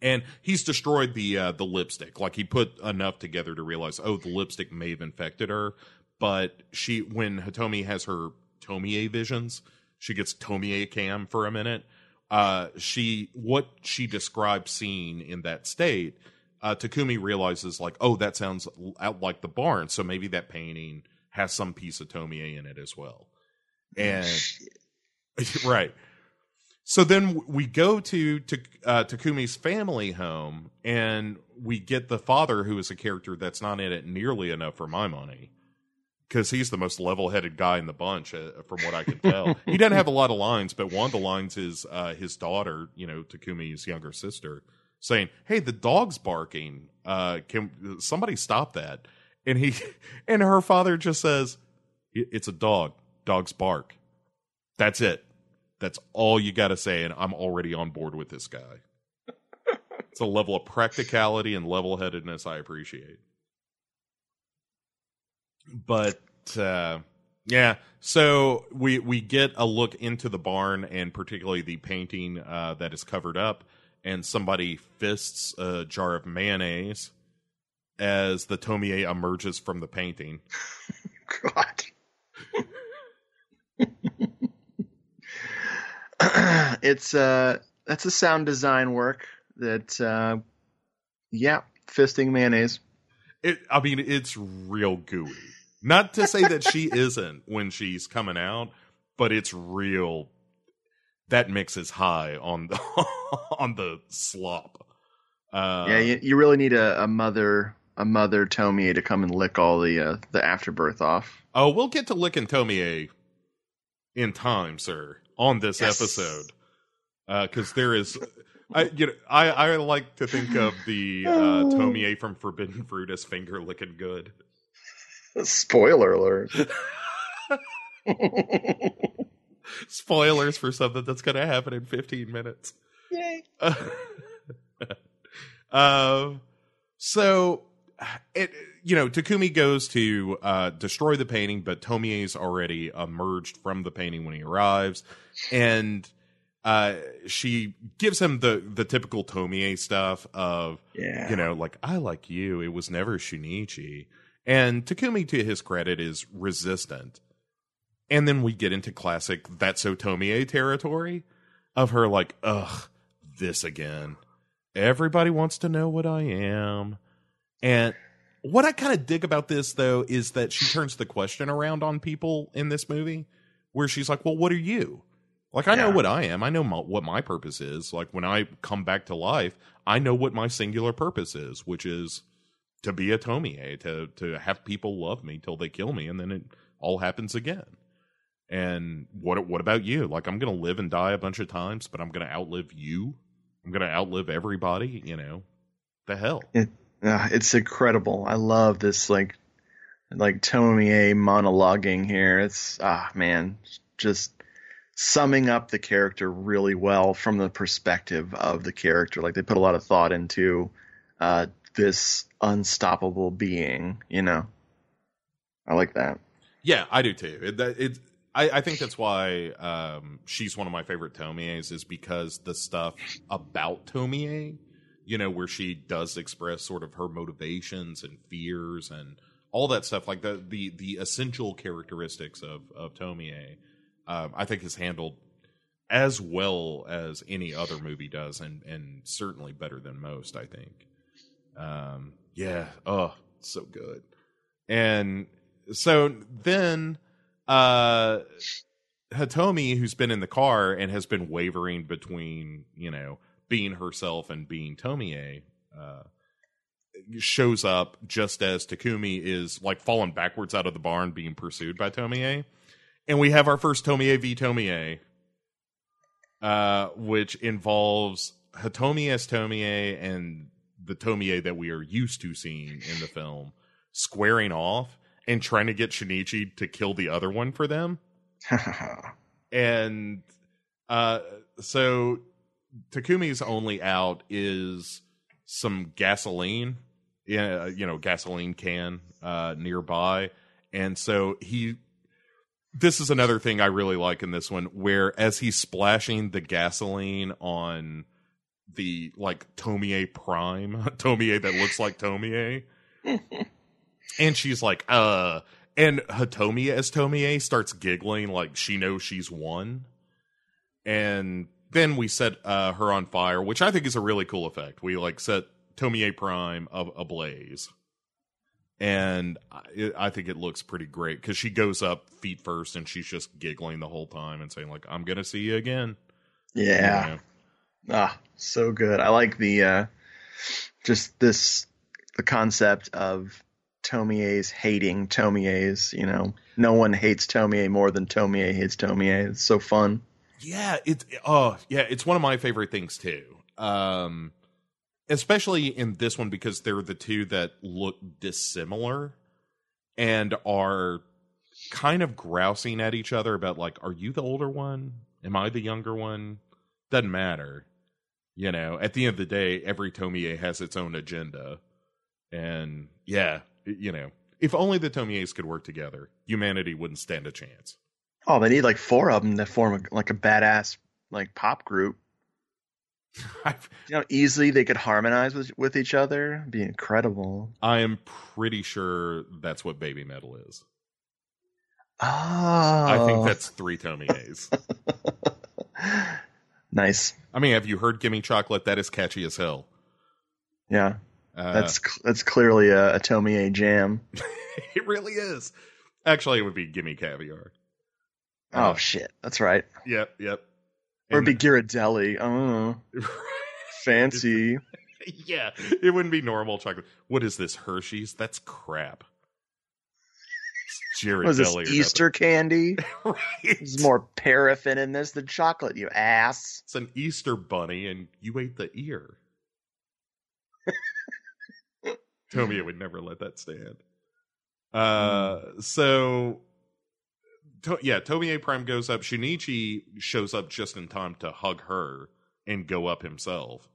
And he's destroyed the uh, the lipstick. Like he put enough together to realize, oh, the lipstick may have infected her. But she, when Hitomi has her Tomie visions, she gets Tomie cam for a minute. Uh, she what she described seeing in that state uh, Takumi realizes like, oh, that sounds out like the barn, so maybe that painting has some piece of Tomie in it as well. Oh, and right. So then we go to, to uh, Takumi's family home, and we get the father, who is a character that's not in it nearly enough for my money, because he's the most level-headed guy in the bunch, uh, from what I can tell. he doesn't have a lot of lines, but one of the lines is uh, his daughter, you know, Takumi's younger sister, saying, "Hey, the dog's barking. Uh, can somebody stop that?" And he and her father just says, "It's a dog. Dogs bark. That's it. That's all you got to say." And I'm already on board with this guy. it's a level of practicality and level-headedness I appreciate. But uh, yeah, so we we get a look into the barn and particularly the painting uh, that is covered up and somebody fists a jar of mayonnaise as the Tomie emerges from the painting. God. it's uh that's a sound design work that uh yeah, fisting mayonnaise. It I mean it's real gooey. Not to say that she isn't when she's coming out, but it's real that mix is high on the on the slop. Uh, yeah, you, you, really need a, a, mother a mother Tomie to come and lick all the uh, the afterbirth off. Oh, we'll get to licking Tomie in time, sir, on this yes. episode, because uh, there is. I you know I, I like to think of the uh, Tomie from Forbidden Fruit as finger licking good. Spoiler alert. Spoilers for something that's going to happen in 15 minutes. Yay. Uh, so it you know Takumi goes to uh, destroy the painting, but Tomie's already emerged from the painting when he arrives, and uh, she gives him the the typical Tomie stuff of yeah. you know like I like you. It was never Shunichi, and Takumi, to his credit, is resistant and then we get into classic that's so Tomie territory of her like, ugh, this again. Everybody wants to know what I am. And what I kind of dig about this though is that she turns the question around on people in this movie where she's like, "Well, what are you?" Like I yeah. know what I am. I know my, what my purpose is. Like when I come back to life, I know what my singular purpose is, which is to be a Tomie, to to have people love me till they kill me and then it all happens again. And what what about you? Like I'm gonna live and die a bunch of times, but I'm gonna outlive you. I'm gonna outlive everybody. You know, the hell. It, uh, it's incredible. I love this like like Tomie monologuing here. It's ah man, just summing up the character really well from the perspective of the character. Like they put a lot of thought into uh, this unstoppable being. You know, I like that. Yeah, I do too. It, it I, I, think that's why um, she's one of my favorite Tomies is because the stuff about Tomie, you know, where she does express sort of her motivations and fears and all that stuff, like the the the essential characteristics of of Tomie, um, I think is handled as well as any other movie does, and and certainly better than most. I think. Um, yeah. Oh, so good. And so then uh Hitomi, who's been in the car and has been wavering between, you know, being herself and being Tomie, uh, shows up just as Takumi is like falling backwards out of the barn being pursued by Tomie. And we have our first Tomie v Tomie, uh, which involves Hitomi as Tomie and the Tomie that we are used to seeing in the film squaring off and trying to get Shinichi to kill the other one for them. and uh, so Takumi's only out is some gasoline, yeah, you know, gasoline can uh, nearby, and so he. This is another thing I really like in this one, where as he's splashing the gasoline on the like Tomie Prime, Tomie that looks like Tomie, and she's like, uh, and Hitomi as Tomie starts giggling like she knows she's won. And then we set uh, her on fire, which I think is a really cool effect. We like set Tomie Prime of ablaze. And I, I think it looks pretty great because she goes up feet first and she's just giggling the whole time and saying, like, I'm going to see you again. Yeah. You know? Ah, so good. I like the, uh, just this, the concept of Tomie's hating Tomie's. You know, no one hates Tomie more than Tomie hates Tomie. It's so fun. Yeah, it's oh yeah, it's one of my favorite things too. Um, especially in this one because they're the two that look dissimilar and are kind of grousing at each other about like, are you the older one? Am I the younger one? Doesn't matter. You know, at the end of the day, every Tomie has its own agenda. And yeah, you know, if only the Tomies could work together, humanity wouldn't stand a chance. Oh, they need like four of them to form a, like a badass like pop group. You know, easily they could harmonize with with each other. It'd be incredible. I am pretty sure that's what Babymetal is. Oh, I think that's three Tomies. nice. I mean, have you heard "Gimme Chocolate"? That is catchy as hell. Yeah. Uh, that's that's clearly a, a Tomie jam. it really is. Actually, it would be Gimme Caviar. Oh uh, shit, that's right. Yep, yep. Or it'd be Ghirardelli. Oh, fancy. yeah, it wouldn't be normal chocolate. What is this Hershey's? That's crap. Was this Easter candy? right. There's more paraffin in this than chocolate. You ass. It's an Easter bunny, and you ate the ear. Tomie would never let that stand. Uh, mm. so to, yeah, Tomie Prime goes up. Shinichi shows up just in time to hug her and go up himself.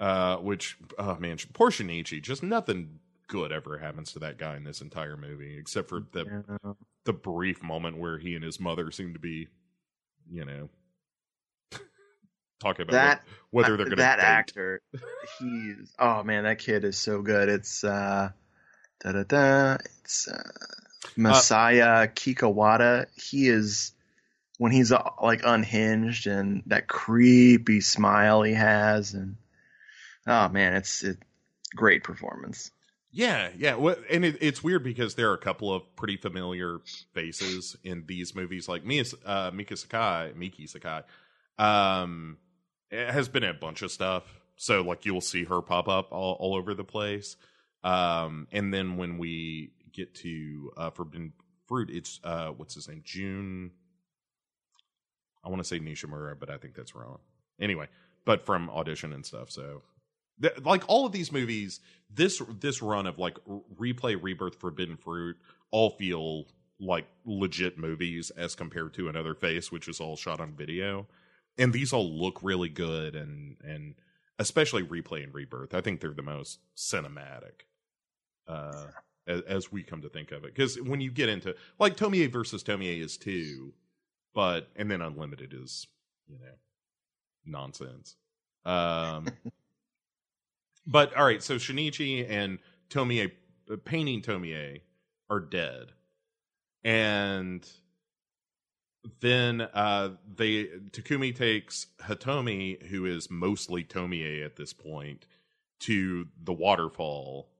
Uh, which oh man, poor Shinichi. Just nothing good ever happens to that guy in this entire movie, except for the yeah. the brief moment where he and his mother seem to be, you know, talking about that, what, whether they're going to that date. actor. He's oh man, that kid is so good. It's uh, da da da. It's uh, Masaya uh, Kikawada. He is when he's uh, like unhinged and that creepy smile he has, and oh man, it's it great performance. Yeah, yeah, and it, it's weird because there are a couple of pretty familiar faces in these movies, like Mia, uh, Mika Sakai, Miki Sakai. Um, it has been a bunch of stuff. So like you'll see her pop up all, all over the place. Um, and then when we get to uh, Forbidden Fruit, it's uh, what's his name? Jun. I want to say Nishimura, but I think that's wrong. Anyway, but from audition and stuff. So, th- like all of these movies, this this run of like replay, rebirth, Forbidden Fruit, all feel like legit movies as compared to another face which is all shot on video and these all look really good and and especially replay and rebirth i think they're the most cinematic uh as, as we come to think of it. Because when you get into like tomie versus tomie is two but and then unlimited is you know nonsense. Um but all right so shinichi and tomie uh, painting tomie are dead. And then uh they takumi takes Hitomi, who is mostly tomie at this point to the waterfall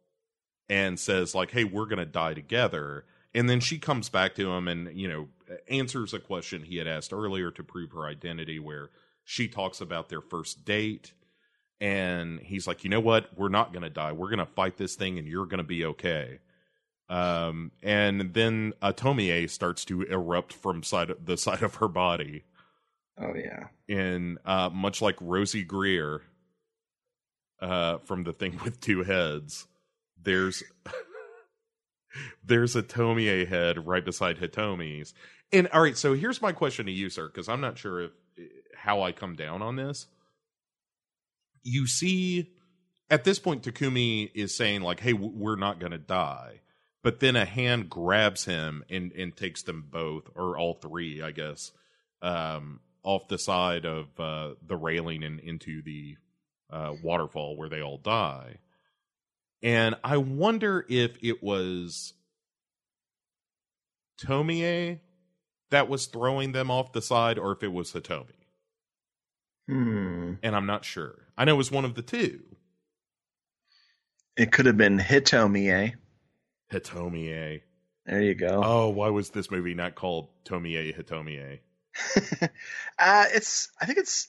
and says like hey we're gonna die together. And then she comes back to him and you know answers a question he had asked earlier to prove her identity where she talks about their first date and he's like you know what? We're not gonna die. We're gonna fight this thing and you're gonna be okay. Um, and then a Tomie starts to erupt from side the side of her body. Oh yeah. And uh, much like Rosey Grier uh, from the thing with two heads, there's there's a Tomie head right beside Hitomi's. And all right, so here's my question to you, sir, because I'm not sure if how I come down on this. You see, at this point, Takumi is saying like, "Hey, we're not going to die." but then a hand grabs him and and takes them both or all three, I guess, um, off the side of uh, the railing and into the uh, waterfall where they all die. And I wonder if it was Tomie that was throwing them off the side or if it was Hitomi. Hmm. And I'm not sure. I know it was one of the two. It could have been Hitomie. Hitomie. There you go. Oh, why was this movie not called Tomie Hitomie? uh, it's I think it's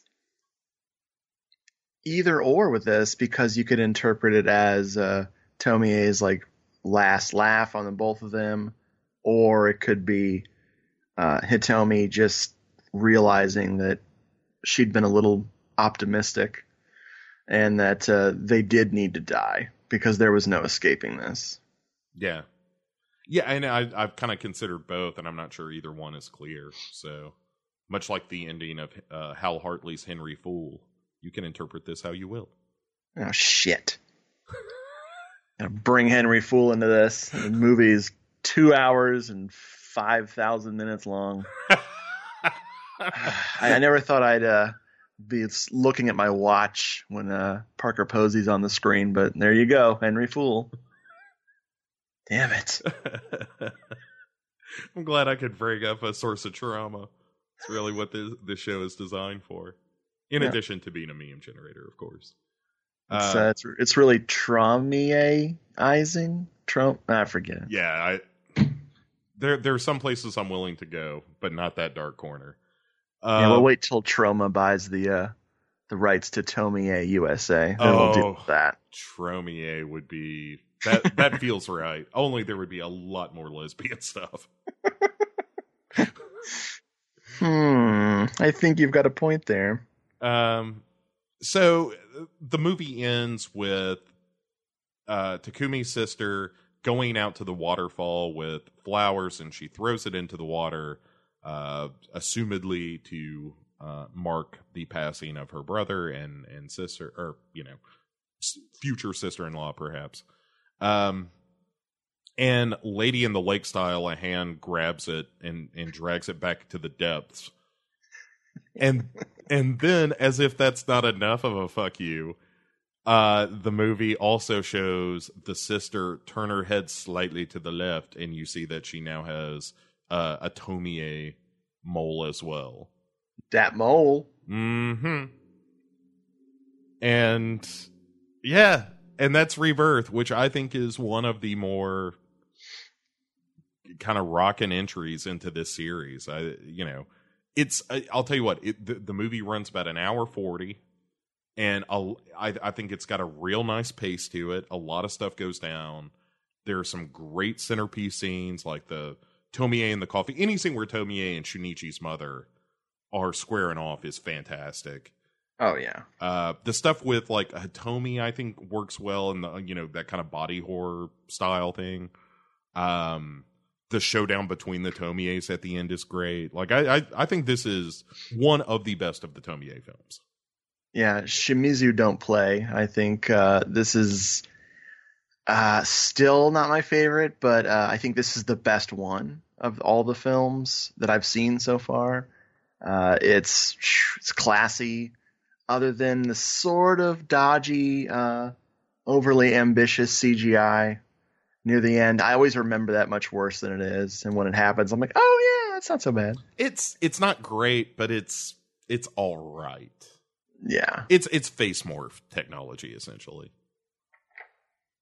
either or with this because you could interpret it as uh, Tomie's like last laugh on the both of them, or it could be uh, Hitomi just realizing that she'd been a little optimistic and that uh, they did need to die because there was no escaping this. Yeah, yeah, and I, I've kind of considered both, and I'm not sure either one is clear. So much like the ending of uh, Hal Hartley's Henry Fool, you can interpret this how you will. Oh shit! bring Henry Fool into this. The movie is two hours and five thousand minutes long. I, I, never thought I'd uh, be looking at my watch when uh, Parker Posey's on the screen, but there you go, Henry Fool. Damn it. I'm glad I could bring up a source of trauma. It's really what this, this show is designed for. In yeah. addition to being a meme generator, of course. It's, uh, uh, it's, it's really traumatizing. Trump, I forget. Yeah, I there there are some places I'm willing to go, but not that dark corner. Uh, yeah, we'll um, wait till Troma buys the uh, the rights to Tomie USA. Then oh, we'll do oh, that. Tromie would be that that feels right. Only there would be a lot more lesbian stuff. hmm. I think you've got a point there. Um. So the movie ends with uh, Takumi's sister going out to the waterfall with flowers, and she throws it into the water, uh, assumedly to uh, mark the passing of her brother and and sister, or you know, future sister in law, perhaps. Um, and Lady in the Lake style, a hand grabs it and and drags it back to the depths. And and then, as if that's not enough of a fuck you, uh, the movie also shows the sister turn her head slightly to the left, and you see that she now has uh, a Tomie mole as well. That mole. Mm hmm. And yeah, and that's Rebirth, which I think is one of the more kind of rocking entries into this series. I, you know, it's I, will tell you what, it, the, the, movie runs about an hour forty, and I'll, I, I think it's got a real nice pace to it. A lot of stuff goes down. There are some great centerpiece scenes, like the Tomie and the coffee. Anything where Tomie and Shunichi's mother are squaring off is fantastic. Oh yeah. Uh, the stuff with like Hitomi, I think works well in the you know that kind of body horror style thing. Um, the showdown between the Tomies at the end is great. Like I, I, I think this is one of the best of the Tomie films. Yeah, Shimizu don't play. I think uh, this is uh, still not my favorite, but uh, I think this is the best one of all the films that I've seen so far. Uh, it's it's classy, other than the sort of dodgy, uh, overly ambitious CGI near the end. I always remember that much worse than it is, and when it happens, I'm like, oh yeah, it's not so bad. It's it's not great, but it's it's all right. Yeah, it's it's face morph technology essentially.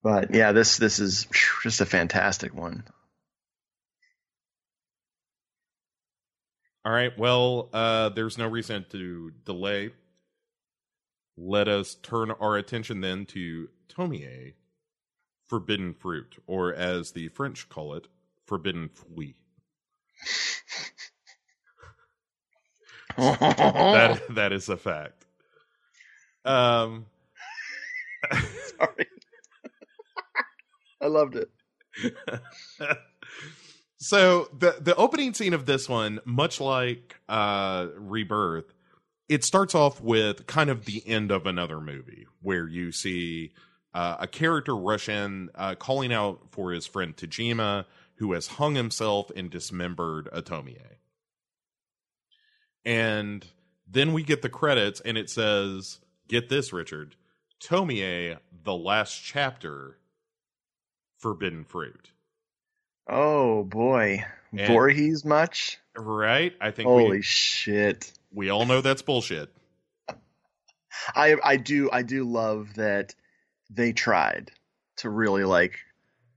But yeah, this this is just a fantastic one. All right. Well, uh, there's no reason to delay. Let us turn our attention then to Tomie, Forbidden Fruit, or as the French call it, Forbidden Fruit. that that is a fact. Um, sorry. I loved it. so the the opening scene of this one, much like uh, Rebirth, it starts off with kind of the end of another movie where you see uh, a character rush in, uh, calling out for his friend Tajima, who has hung himself and dismembered a Tomie. And then we get the credits, and it says, "Get this, Richard, Tomie, the last chapter." forbidden fruit. Oh boy, and, Voorhees much? Right? I think. Holy we, shit! We all know that's bullshit. I I do I do love that they tried to really like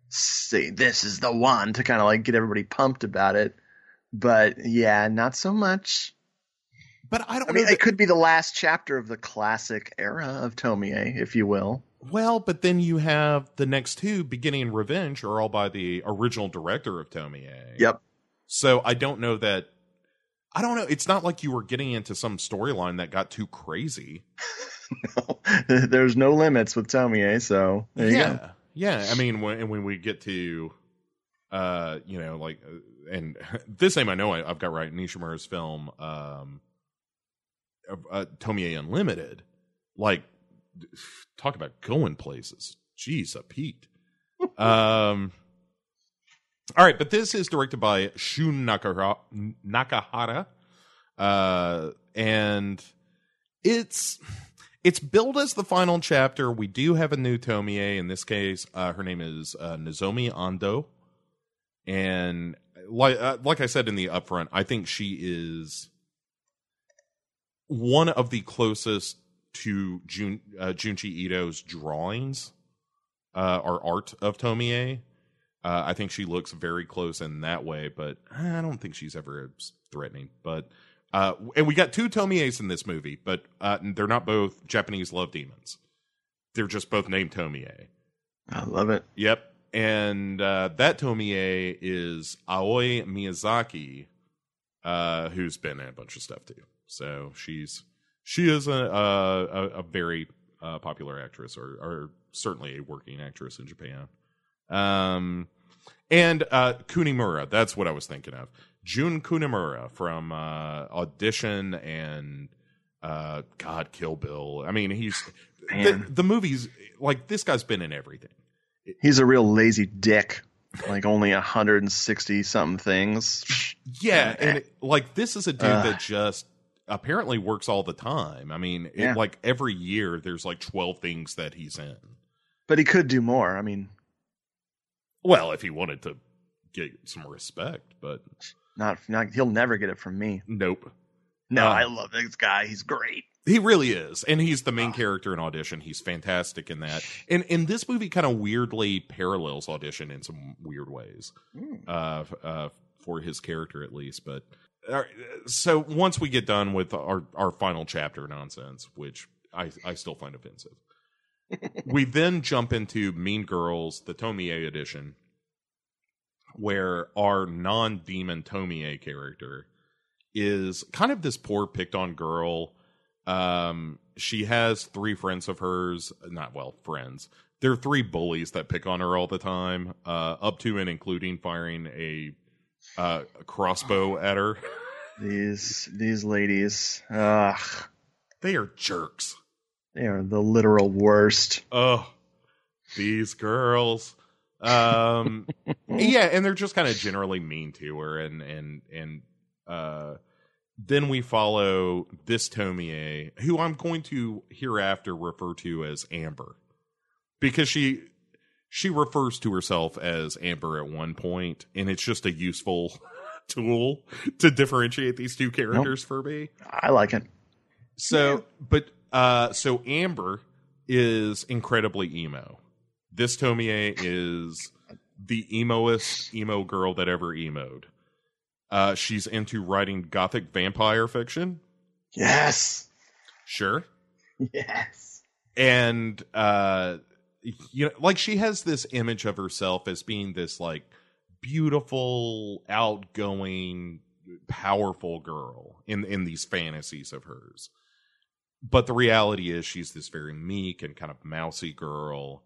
say this is the one to kind of like get everybody pumped about it, but yeah, not so much. But I don't. I mean, that... it could be the last chapter of the classic era of Tomie, eh, if you will. Well, but then you have the next two, beginning in Revenge, are all by the original director of Tomie. Eh? Yep. So I don't know that. I don't know. It's not like you were getting into some storyline that got too crazy. no, there's no limits with Tomie. So there yeah, yeah. I mean, when when we get to, uh, you know, like, uh, and this name I know I, have got right. Nishimura's film, um, uh, Tomie Unlimited, like talk about going places. Jeez, a Pete. um, all right, but this is directed by Shun Nakahara, Nakahara uh, and it's it's billed as the final chapter. We do have a new Tomie in this case. Uh, her name is uh, Nozomi Ando, and like uh, like I said in the upfront, I think she is one of the closest to Jun uh, Junji Ito's drawings uh, or art of Tomie. Uh, I think she looks very close in that way, but I don't think she's ever threatening. But uh, and we got two Tomies in this movie, but uh, they're not both Japanese love demons. They're just both named Tomie. I love it. Yep, and uh, that Tomie is Aoi Miyazaki, uh, who's been in a bunch of stuff too. So she's she is a a, a very uh, popular actress, or, or certainly a working actress in Japan. Um, and uh, Kunimura, that's what I was thinking of. Jun Kunimura from uh, Audition and uh, God Kill Bill. I mean, he's the, the movies like this guy's been in everything. He's a real lazy dick. Like only 160 something things. Yeah, and it, like this is a dude that just apparently works all the time. I mean, yeah. it, like every year there's like 12 things that he's in. But he could do more. I mean, well, if he wanted to get some respect, but not, not he'll never get it from me. Nope. No, uh, I love this guy. He's great. He really is, and he's the main oh. character in Audition. He's fantastic in that, and and this movie kind of weirdly parallels Audition in some weird ways, mm. uh, uh, for his character at least. But so once we get done with our our final chapter nonsense, which I I still find offensive, we then jump into Mean Girls, the Tomie edition, where our non demon Tomie character is kind of this poor picked on girl. Um, she has three friends of hers, not well friends. There are three bullies that pick on her all the time, uh, up to and including firing a uh, crossbow at her. These these ladies, ugh, they are jerks. They are the literal worst. Oh, these girls. Um, yeah, and they're just kind of generally mean to her, and and and uh, then we follow this Tomie, who I'm going to hereafter refer to as Amber, because she she refers to herself as Amber at one point, and it's just a useful tool to differentiate these two characters nope. for me. I like it. So, but uh, so Amber is incredibly emo. This Tomie is the emoest emo girl that ever emoed. Uh, she's into writing gothic vampire fiction. Yes. Sure. Yes. And uh, you know, like she has this image of herself as being this like beautiful, outgoing, powerful girl in in these fantasies of hers. But the reality is she's this very meek and kind of mousy girl.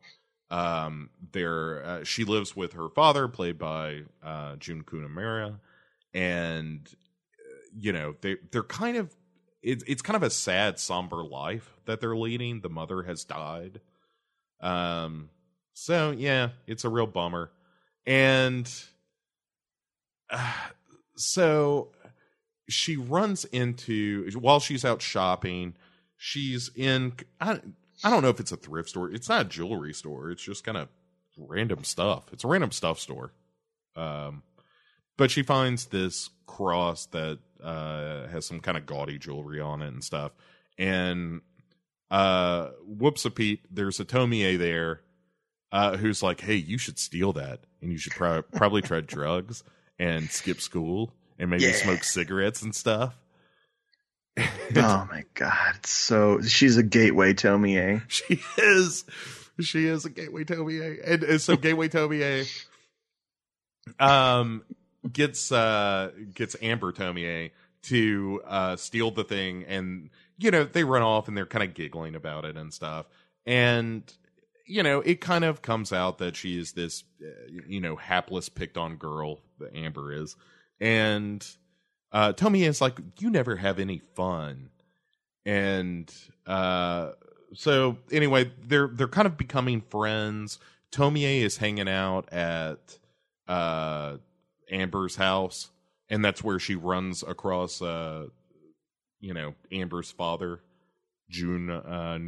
Um there uh, she lives with her father played by uh Jun Kunimura and uh, you know they they're kind of it's it's kind of a sad somber life that they're leading. The mother has died. Um so yeah, it's a real bummer. And uh, so she runs into while she's out shopping, she's in I, I don't know if it's a thrift store. It's not a jewelry store. It's just kind of random stuff. It's a random stuff store. Um but she finds this cross that uh has some kind of gaudy jewelry on it and stuff. And uh whoops a peep, there's a Tomie there uh, who's like, "Hey, you should steal that, and you should pro- probably try drugs and skip school and maybe yeah. smoke cigarettes and stuff." Oh my god! So she's a gateway Tomie. She is. She is a gateway Tomie, and, and so gateway Tomie um gets uh gets Amber Tomie to uh steal the thing, and you know they run off and they're kind of giggling about it and stuff, and you know, it kind of comes out that she is this, uh, you know, hapless, picked on girl that Amber is, and uh, Tomie is like, "You never have any fun," and uh, so anyway, they're they're kind of becoming friends. Tomie is hanging out at uh, Amber's house, and that's where she runs across, uh, you know, Amber's father, Jun Uh,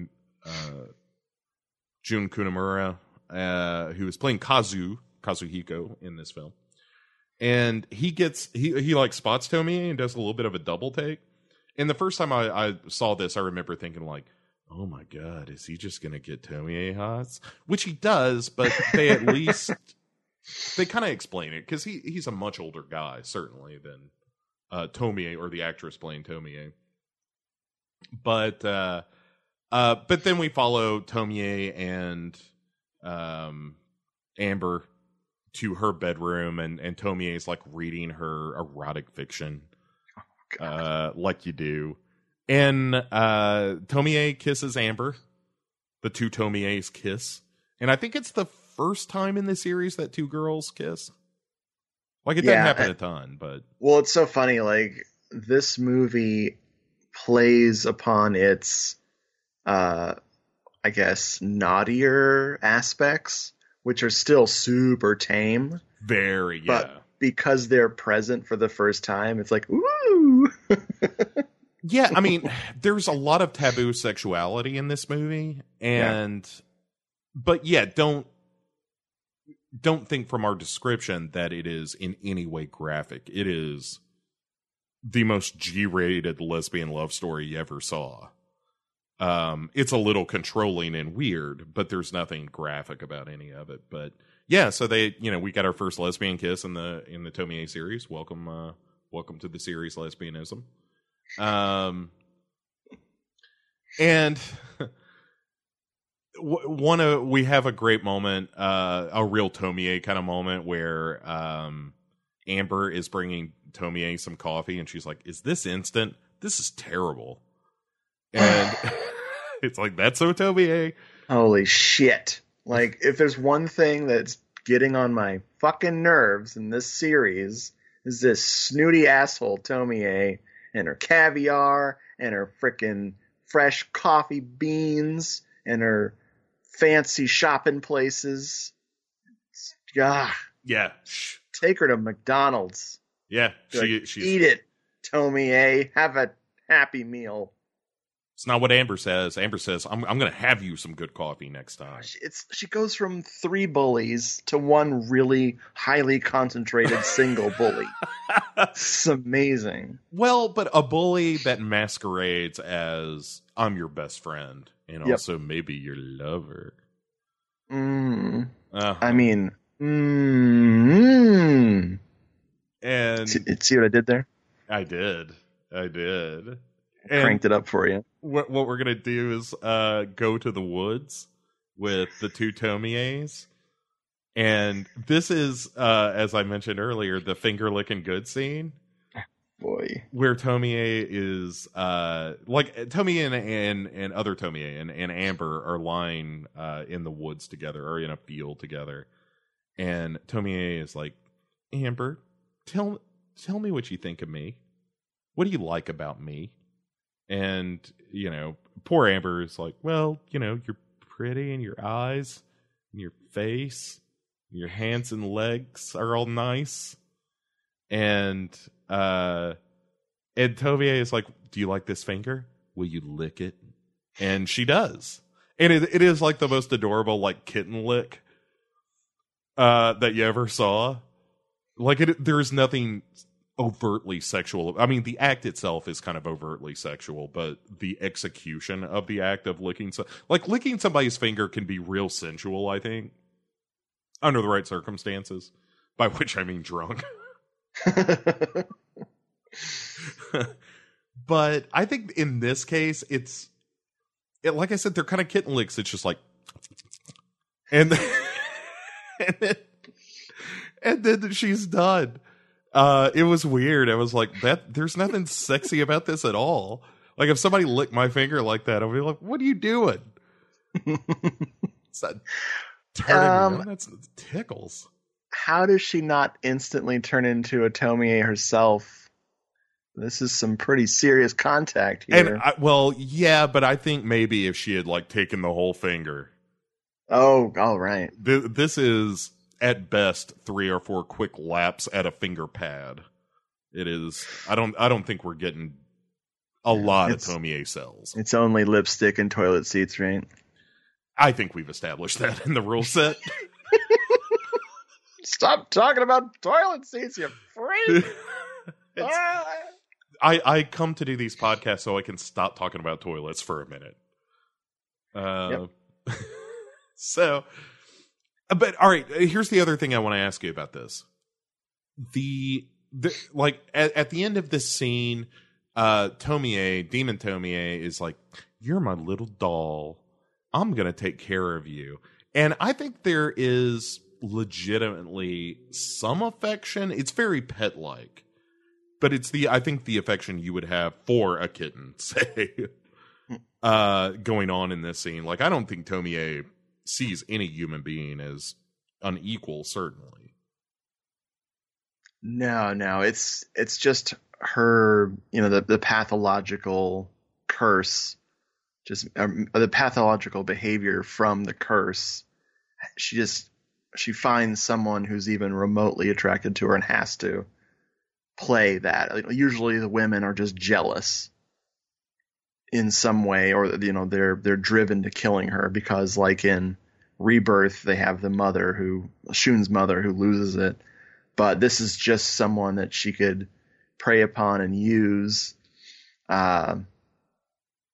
uh, Jun Kunimura, uh, who is playing Kazu Kazuhiko in this film, and he gets he he like spots Tomie and does a little bit of a double take. And the first time I, I saw this, I remember thinking like, "Oh my god, is he just gonna get Tomie Haas?" Which he does, but they at least they kind of explain it because he he's a much older guy certainly than uh, Tomie or the actress playing Tomie. But uh, uh, but then we follow Tomie and um, Amber to her bedroom, and and Tomie is like reading her erotic fiction, oh, uh, like you do. And uh, Tomie kisses Amber. The two Tomies kiss, and I think it's the first time in the series that two girls kiss. Like it doesn't happen a ton, but well, it's so funny. Like this movie plays upon its uh, I guess, naughtier aspects, which are still super tame. Very, yeah. But because they're present for the first time, it's like, ooh. yeah, I mean, there's a lot of taboo sexuality in this movie, and yeah. but yeah, don't don't think from our description that it is in any way graphic. It is the most G-rated lesbian love story you ever saw. Um, it's a little controlling and weird, but there's nothing graphic about any of it. But yeah, so they, you know, we got our first lesbian kiss in the in the Tomie series. Welcome, uh, welcome to the series lesbianism. Um, and one of we have a great moment, uh, a real Tomie kind of moment where um, Amber is bringing Tomie some coffee, and she's like, "Is this instant? This is terrible." And it's like that's so Tomie. Holy shit! Like if there's one thing that's getting on my fucking nerves in this series, is this snooty asshole Tomie and her caviar and her frickin' fresh coffee beans and her fancy shopping places. Ah, yeah. Take her to McDonald's. Yeah, she, like, eat it, Tomie. Have a happy meal. It's not what Amber says. Amber says, "I'm I'm going to have you some good coffee next time." It's she goes from three bullies to one really highly concentrated single bully. It's amazing. Well, but a bully that masquerades as I'm your best friend and yep. also maybe your lover. Mm. Uh-huh. I mean, mm. and see, see what I did there? I did. I did. And Cranked it up for you. What what we're gonna do is uh, go to the woods with the two Tomies. And this is, uh, as I mentioned earlier, the finger licking good scene. Boy, where Tomie is, uh, like Tomie and and, and other Tomie and, and Amber are lying uh, in the woods together or in a field together, and Tomie is like, Amber, tell tell me what you think of me. What do you like about me? And, you know, poor Amber is like, well, you know, you're pretty and your eyes and your face, and your hands and legs are all nice. And uh and Tomie is like, Do you like this finger? Will you lick it? And she does. And it, it is like the most adorable like kitten lick uh that you ever saw. Like it there's nothing overtly sexual. I mean, the act itself is kind of overtly sexual, but the execution of the act of licking, so- like licking somebody's finger, can be real sensual. I think under the right circumstances, by which I mean drunk. but I think in this case, it's it, like I said, they're kind of kitten licks. It's just like, and then, and then, and then she's done uh, it was weird. I was like, that. There's nothing sexy about this at all. Like if somebody licked my finger like that, I'd be like, "What are you doing?" it's that turning um, me on. That's tickles. How does she not instantly turn into a Tomie herself? This is some pretty serious contact here. And I, well, yeah, but I think maybe if she had like taken the whole finger. Oh, all right. Th- this is at best three or four quick laps at a finger pad. It is. I don't. I don't think we're getting a lot it's, of Tomie cells. It's only lipstick and toilet seats, right? I think we've established that in the rule set. Stop talking about toilet seats, you freak. I I come to do these podcasts so I can stop talking about toilets for a minute. Uh, yep. so but all right, uh, here's the other thing I want to ask you about this. The, the like at, at the end of this scene, uh Tomie, Demon Tomie is like, "You're my little doll. I'm going to take care of you." And I think there is legitimately some affection. It's very pet like. But it's the I think the affection you would have for a kitten, say, uh going on in this scene. Like I don't think Tomie sees any human being as unequal certainly. No no it's it's just her you know the, the pathological curse just um, the pathological behavior from the curse. She just she finds someone who's even remotely attracted to her and has to play that. Usually the women are just jealous in some way or you know they're they're driven to killing her because like in rebirth they have the mother who shun's mother who loses it. But this is just someone that she could prey upon and use. Uh,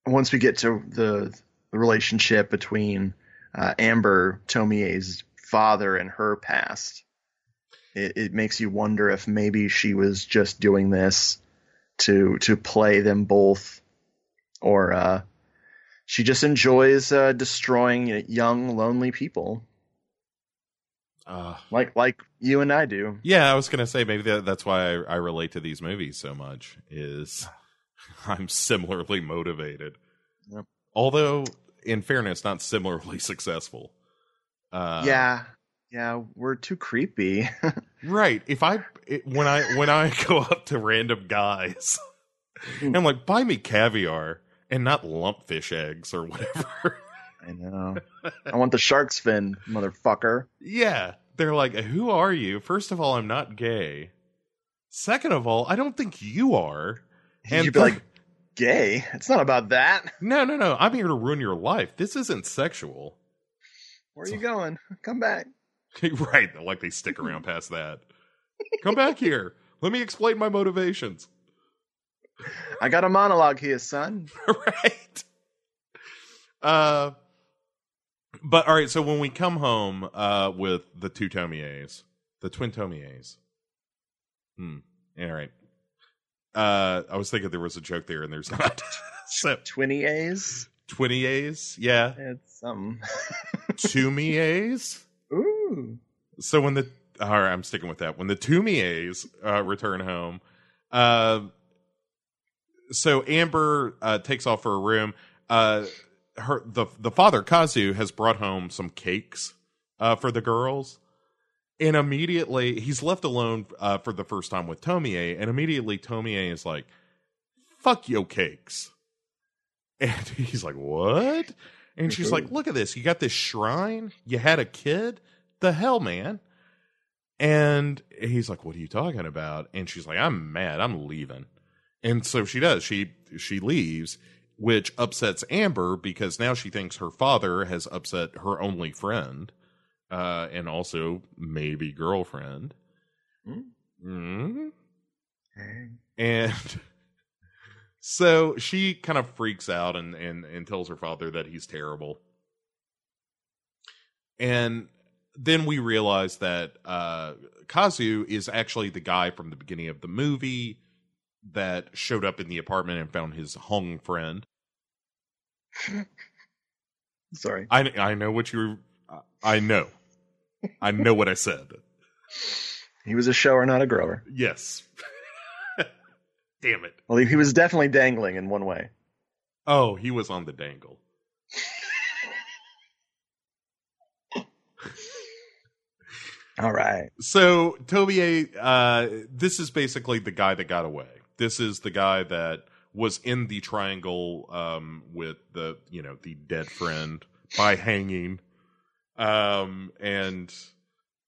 once we get to the, the relationship between uh, amber tomie's father and her past it, it makes you wonder if maybe she was just doing this to to play them both or uh, she just enjoys uh, destroying young, lonely people. Uh, like like you and I do. Yeah, I was gonna say maybe that, that's why I, I relate to these movies so much. Is I'm similarly motivated. Yep. Although, in fairness, not similarly successful. Uh, yeah, yeah, we're too creepy. Right. If I it, when I when I go up to random guys, I'm like, buy me caviar and not lumpfish eggs or whatever. I know. I want the shark's fin, motherfucker. Yeah. They're like, who are you? First of all, I'm not gay. Second of all, I don't think you are. And you'd be th- like, gay? It's not about that. No, no, no. I'm here to ruin your life. This isn't sexual. Where are so, you going? Come back. right. Like they stick around past that. Come back here. Let me explain my motivations. I got a monologue here, son. right. Uh but all right, so when we come home uh with the two Tomies, the twin Tomies. Hmm. All right. Uh I was thinking there was a joke there and there's not. so Twinny A's? Twinny A's, yeah. It's something. Toomey A's? Ooh. So when the all right, I'm sticking with that. When the Toomies uh, return home, uh, so Amber uh, takes off for a room. Uh, her the the father Kazu has brought home some cakes uh, for the girls, and immediately he's left alone uh, for the first time with Tomie, and immediately Tomie is like, "Fuck your cakes," and he's like, "What?" And she's like, "Look at this! You got this shrine. You had a kid. The hell, man!" And he's like, "What are you talking about?" And she's like, "I'm mad. I'm leaving." And so she does. She she leaves, which upsets Amber because now she thinks her father has upset her only friend, uh, and also maybe girlfriend. Mm-hmm. And so she kind of freaks out and, and and tells her father that he's terrible. And then we realize that uh, Kazu is actually the guy from the beginning of the movie that showed up in the apartment and found his hung friend. Sorry, I I know what you. I know, I know what I said. He was a shower, not a grower. Yes. Damn it. Well, he was definitely dangling in one way. Oh, he was on the dangle. All right. So Tobier, uh, this is basically the guy that got away. This is the guy that was in the triangle um, with the you know the dead friend by hanging, um, and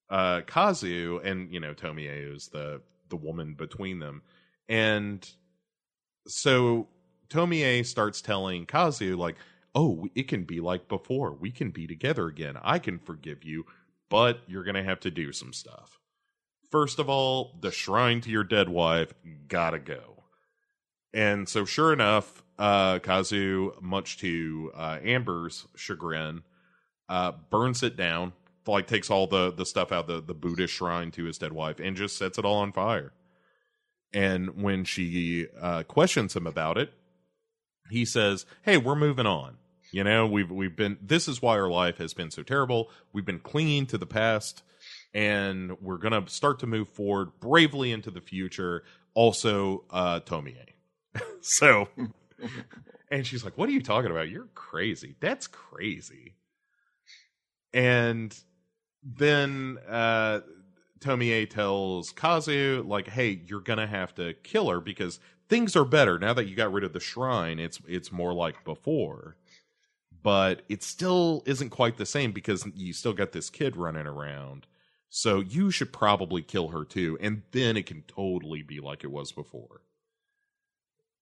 uh, Kazu and you know Tomie is the the woman between them, and so Tomie starts telling Kazu like, "Oh, it can be like before. We can be together again. I can forgive you." but you're to have to do some stuff. First of all, the shrine to your dead wife gotta go. And so, sure enough, uh, Kazu, much to uh, Amber's chagrin, uh, burns it down. Like takes all the the stuff out the the Buddhist shrine to his dead wife and just sets it all on fire. And when she uh, questions him about it, he says, "Hey, we're moving on. You know, we've we've been this is why our life has been so terrible. We've been clinging to the past and we're going to start to move forward bravely into the future. Also, uh Tomie. so and she's like, "What are you talking about? You're crazy. That's crazy." And then uh Tomie tells Kazu like, "Hey, you're going to have to kill her because things are better now that you got rid of the shrine. It's it's more like before." but it still isn't quite the same because you still got this kid running around. So you should probably kill her too, and then it can totally be like it was before.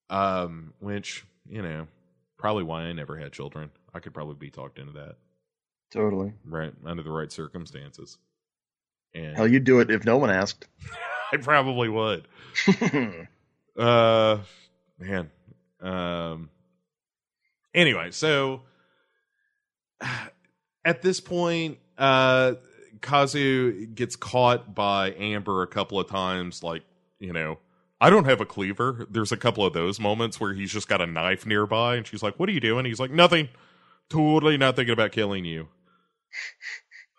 Um, which you know, probably why I never had children. I could probably be talked into that. Totally. Right under the right circumstances. And hell, you'd do it if no one asked. I probably would. uh, man. Um. Anyway, so at this point, uh, Kazu gets caught by Amber a couple of times. Like, you know, I don't have a cleaver. There's a couple of those moments where he's just got a knife nearby, and she's like, "What are you doing?" He's like, "Nothing. Totally not thinking about killing you."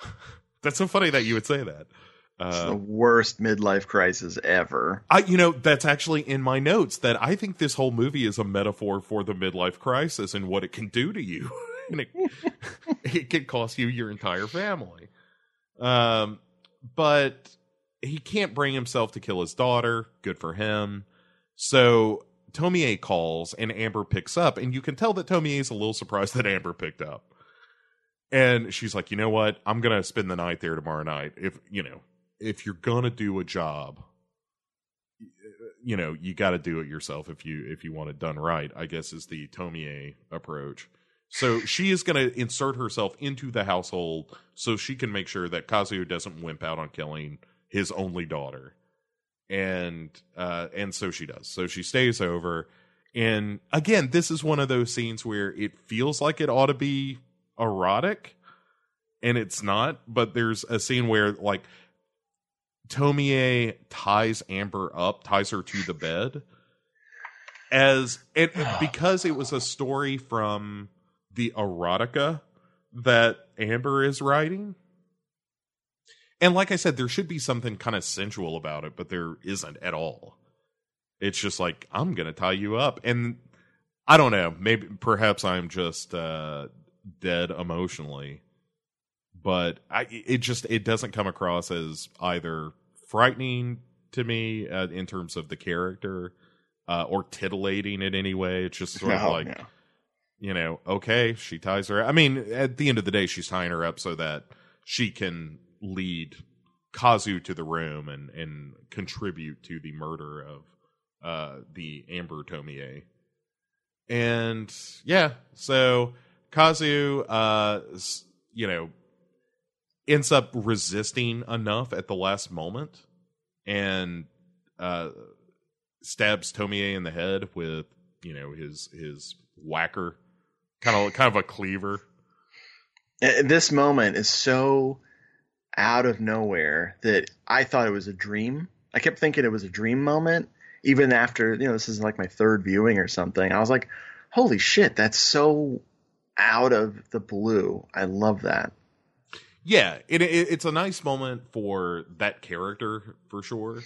That's so funny that you would say that. Uh, the worst midlife crisis ever. I, you know, that's actually in my notes that I think this whole movie is a metaphor for the midlife crisis and what it can do to you. and it, it could cost you your entire family. Um, but he can't bring himself to kill his daughter. Good for him. So Tomie calls and Amber picks up, and you can tell that Tomie is a little surprised that Amber picked up. And she's like, you know what? I'm gonna spend the night there tomorrow night. If you know, if you're gonna do a job, you know, you got to do it yourself if you if you want it done right. I guess is the Tomie approach. So she is going to insert herself into the household so she can make sure that Kazuo doesn't wimp out on killing his only daughter. And uh and so she does. So she stays over and again, this is one of those scenes where it feels like it ought to be erotic and it's not, but there's a scene where like Tomie ties Amber up, ties her to the bed as it because it was a story from the erotica that Amber is writing. And like I said, there should be something kind of sensual about it, but there isn't at all. It's just like, I'm going to tie you up. And I don't know, maybe perhaps I'm just uh, dead emotionally. But I, it just it doesn't come across as either frightening to me uh, in terms of the character uh, or titillating in any way. It's just sort no, of like, no you know, okay, she ties her. I mean, at the end of the day, she's tying her up so that she can lead Kazu to the room and and contribute to the murder of uh the Amber Tomie. And yeah, so Kazu uh you know ends up resisting enough at the last moment and uh stabs Tomie in the head with, you know, his his whacker kind of kind of a cleaver. This moment is so out of nowhere that I thought it was a dream. I kept thinking it was a dream moment, even after you know this is like my third viewing or something. I was like, "Holy shit, that's so out of the blue." I love that. Yeah, it, it, it's a nice moment for that character for sure,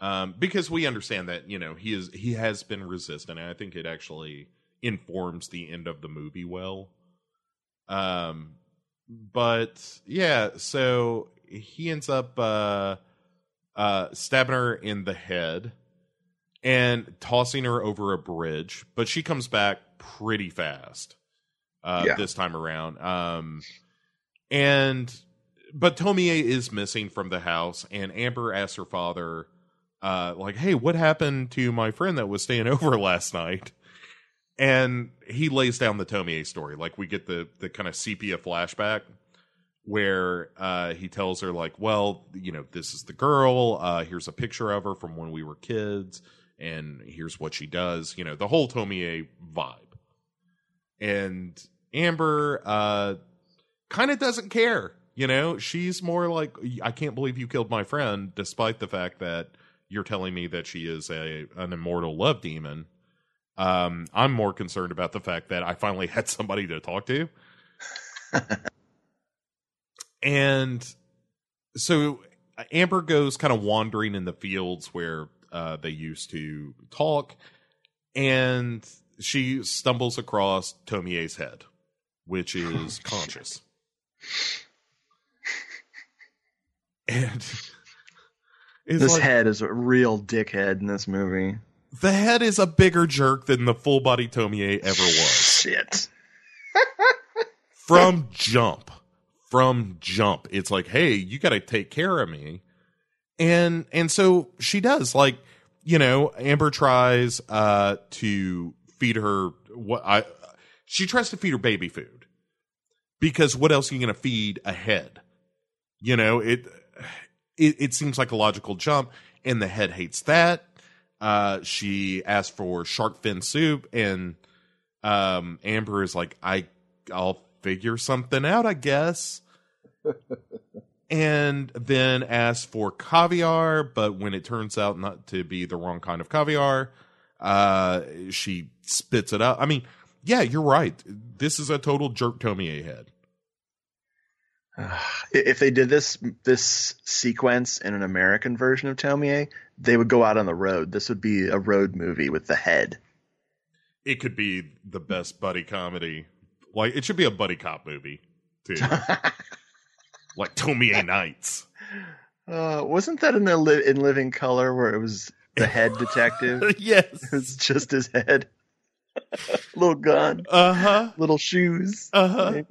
um, because we understand that you know he is he has been resistant, and I think it actually informs the end of the movie well. Um, but yeah, so he ends up uh, uh, stabbing her in the head and tossing her over a bridge, but she comes back pretty fast uh, yeah. this time around. Um, and but Tomie is missing from the house, and Amber asks her father, uh, like, "Hey, what happened to my friend that was staying over last night?" And he lays down the Tomie story. Like we get the the kind of sepia flashback where uh, he tells her like, well, you know, this is the girl. Uh, here's a picture of her from when we were kids, and here's what she does. You know, the whole Tomie vibe. And Amber uh, kind of doesn't care. You know, she's more like, I can't believe you killed my friend, despite the fact that you're telling me that she is a an immortal love demon um, I'm more concerned about the fact that I finally had somebody to talk to. and so Amber goes kind of wandering in the fields where uh, they used to talk, and she stumbles across Tomie's head, which is conscious. And this like, head is a real dickhead in this movie the head is a bigger jerk than the full body Tomie ever was. Shit. From jump. From jump. It's like, hey, you gotta take care of me. And and so she does. Like, you know, Amber tries uh to feed her what I she tries to feed her baby food. Because what else are you gonna feed a head? You know, it it, it seems like a logical jump, and the head hates that uh, she asked for shark fin soup, and um, Amber is like, "I, I'll figure something out, I guess." and then asked for caviar, but when it turns out not to be the wrong kind of caviar, uh, she spits it out. I mean, yeah, you're right. This is a total jerk Tomie head. If they did this this sequence in an American version of Tomie, they would go out on the road. This would be a road movie with the head. It could be the best buddy comedy. Like it should be a buddy cop movie too. like Tomie Nights. Uh, wasn't that in the li- in Living Color where it was the head detective? yes. It was just his head. little gun. Uh huh. Little shoes. Uh huh.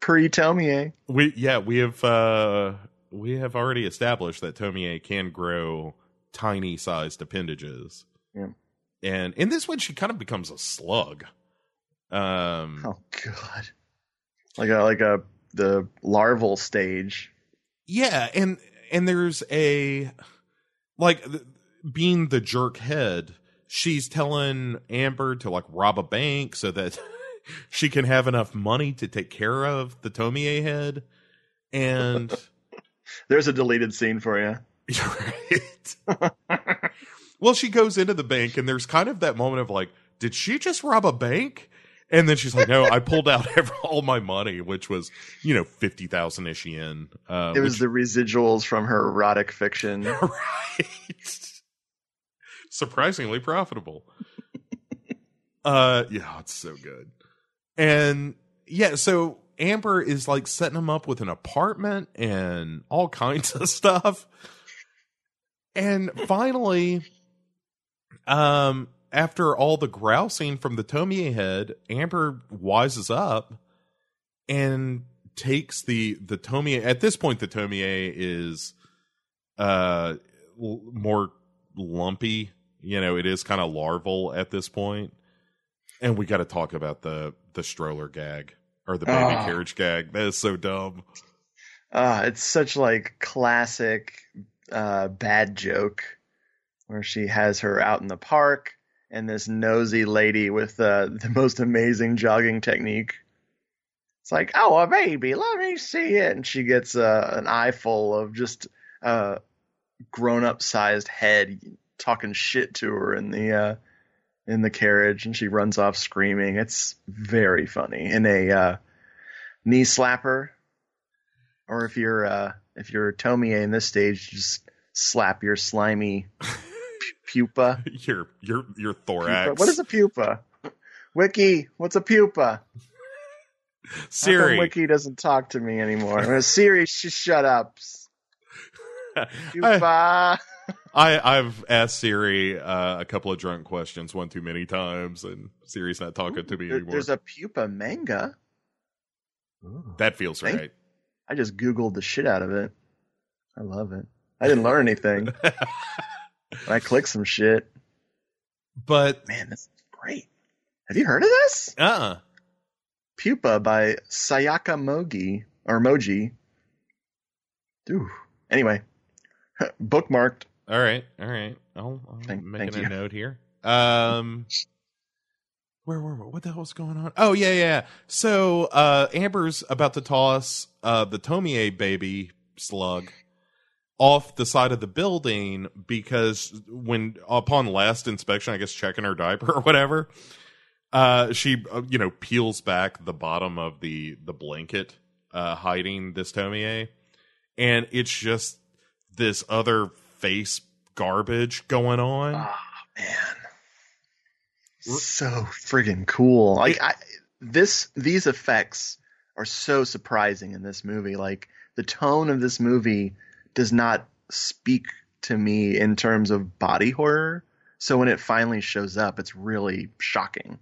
Pre Tomie. We yeah we have uh we have already established that Tomie can grow tiny sized appendages. Yeah. And in this one, she kind of becomes a slug. Um. Oh God. Like a like a the larval stage. Yeah, and and there's a like being the jerk head. She's telling Amber to like rob a bank so that she can have enough money to take care of the Tomie head. And there's a deleted scene for you. Right. well, she goes into the bank, and there's kind of that moment of like, did she just rob a bank? And then she's like, no, I pulled out all my money, which was, you know, 50,000 ish yen. Uh, it was which... the residuals from her erotic fiction. right. Surprisingly profitable. uh, yeah, it's so good. And yeah, so Amber is like setting him up with an apartment and all kinds of stuff. And finally, um, after all the grousing from the Tomie head, Amber wises up and takes the the Tomie. At this point, the Tomie is uh more lumpy. You know, it is kind of larval at this point. And we got to talk about the the stroller gag or the baby oh. carriage gag. That is so dumb. Uh, it's such like classic uh, bad joke where she has her out in the park and this nosy lady with uh, the most amazing jogging technique. It's like, oh, a baby, let me see it. And she gets uh, an eyeful of just a uh, grown up sized head talking shit to her in the uh, in the carriage, and she runs off screaming. It's very funny. In a uh, knee slapper, or if you're uh, if you're Tomie in this stage, just slap your slimy pupa. your your your thorax. Pupa. What is a pupa? Wiki, what's a pupa? Siri. Wiki doesn't talk to me anymore. Siri, she shut up. Pupa. I, I've asked Siri uh, a couple of drunk questions one too many times, and Siri's not talking Ooh, to me there, anymore. There's a pupa manga. That feels Thank, right. I just Googled the shit out of it. I love it. I didn't learn anything. I clicked some shit. But man, this is great. Have you heard of this? Uh. Uh-uh. Pupa by Sayaka Mogi or Moji. Ooh. Anyway, bookmarked. All right, all right. I'll, I'm thank, making thank a note here. Um, where were we? What the hell was going on? Oh yeah, yeah. So uh, Amber's about to toss uh, the Tomie baby slug off the side of the building because when upon last inspection, I guess checking her diaper or whatever, uh, she uh, you know peels back the bottom of the the blanket uh, hiding this Tomie, and it's just this other face garbage going on. Oh man, so friggin' cool! Like I, this, these effects are so surprising in this movie. Like the tone of this movie does not speak to me in terms of body horror. So when it finally shows up, it's really shocking.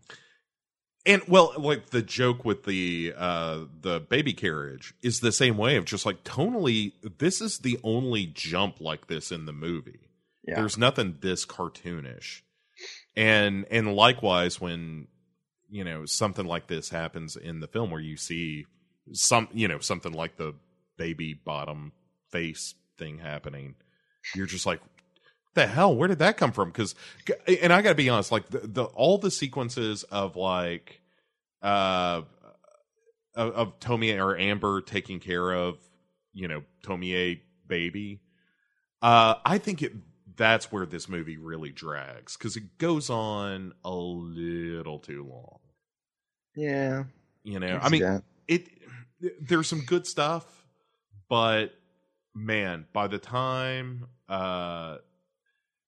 And well, like the joke with the uh the baby carriage is the same way of just like tonally, this is the only jump like this in the movie. Yeah. There's nothing this cartoonish. And and likewise when you know something like this happens in the film where you see some you know something like the baby bottom face thing happening, you're just like, the hell? Where did that come from? Because, and I got to be honest, like the, the all the sequences of like, uh, of, of Tomie or Amber taking care of, you know, Tomie baby, uh, I think it that's where this movie really drags because it goes on a little too long. Yeah, you know, I mean, that. it. There's some good stuff, but man, by the time uh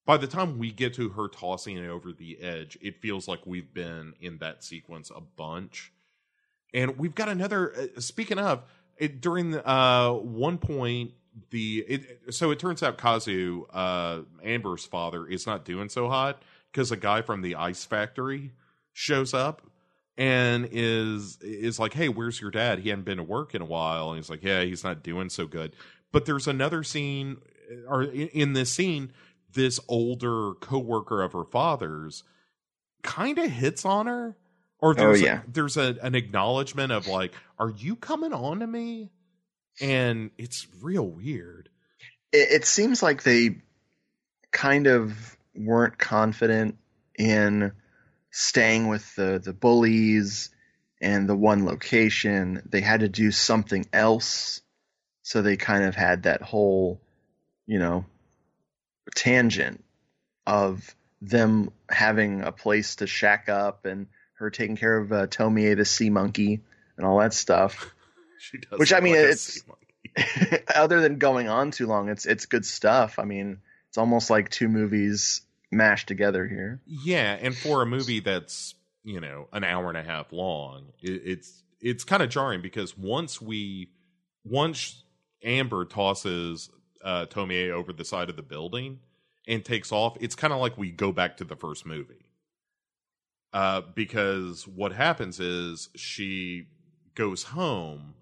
by the time we get to her tossing it over the edge, it feels like we've been in that sequence a bunch. And we've got another uh, speaking of it during the uh one point the it, so it turns out Kazu, uh, Amber's father, is not doing so hot because a guy from the ice factory shows up and is is like, "Hey, where's your dad? He hadn't been to work in a while." And he's like, "Yeah, he's not doing so good." But there's another scene, or in, in this scene, this older coworker of her father's kind of hits on her, or oh, there's Oh, yeah. a, there's a, an acknowledgement of like, "Are you coming on to me?" And it's real weird. it, it seems like they kind of weren't confident in staying with the the bullies and the one location. They had to do something else, so they kind of had that whole, you know, tangent of them having a place to shack up and her taking care of uh, Tomie the sea monkey and all that stuff. She does Which, I mean, like it's- other than going on too long, it's it's good stuff. I mean, it's almost like two movies mashed together here. Yeah, and for a movie that's you know an hour and a half long, it, it's it's kind of jarring because once we once Amber tosses uh, Tomie over the side of the building and takes off, it's kind of like we go back to the first movie. Uh, because what happens is she goes home.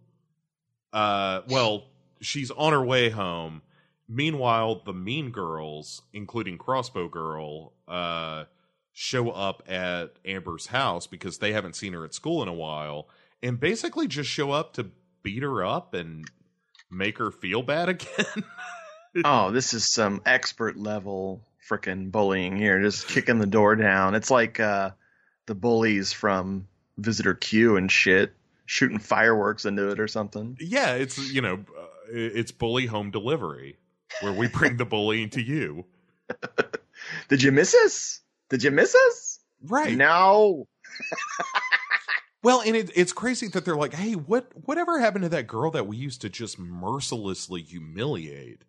Uh, well, she's on her way home. Meanwhile, the Mean Girls, including Crossbow Girl, uh, show up at Amber's house because they haven't seen her at school in a while, and basically just show up to beat her up and make her feel bad again. Oh, this is some expert level frickin' bullying here, just kicking the door down. It's like uh, the bullies from Visitor Q and shit, shooting fireworks into it or something. yeah, it's you know, uh, it's bully home delivery where we bring the bullying to you. Did you miss us? Did you miss us? Right. No. Well, and it, it's crazy that they're like, "Hey, what whatever happened to that girl that we used to just mercilessly humiliate?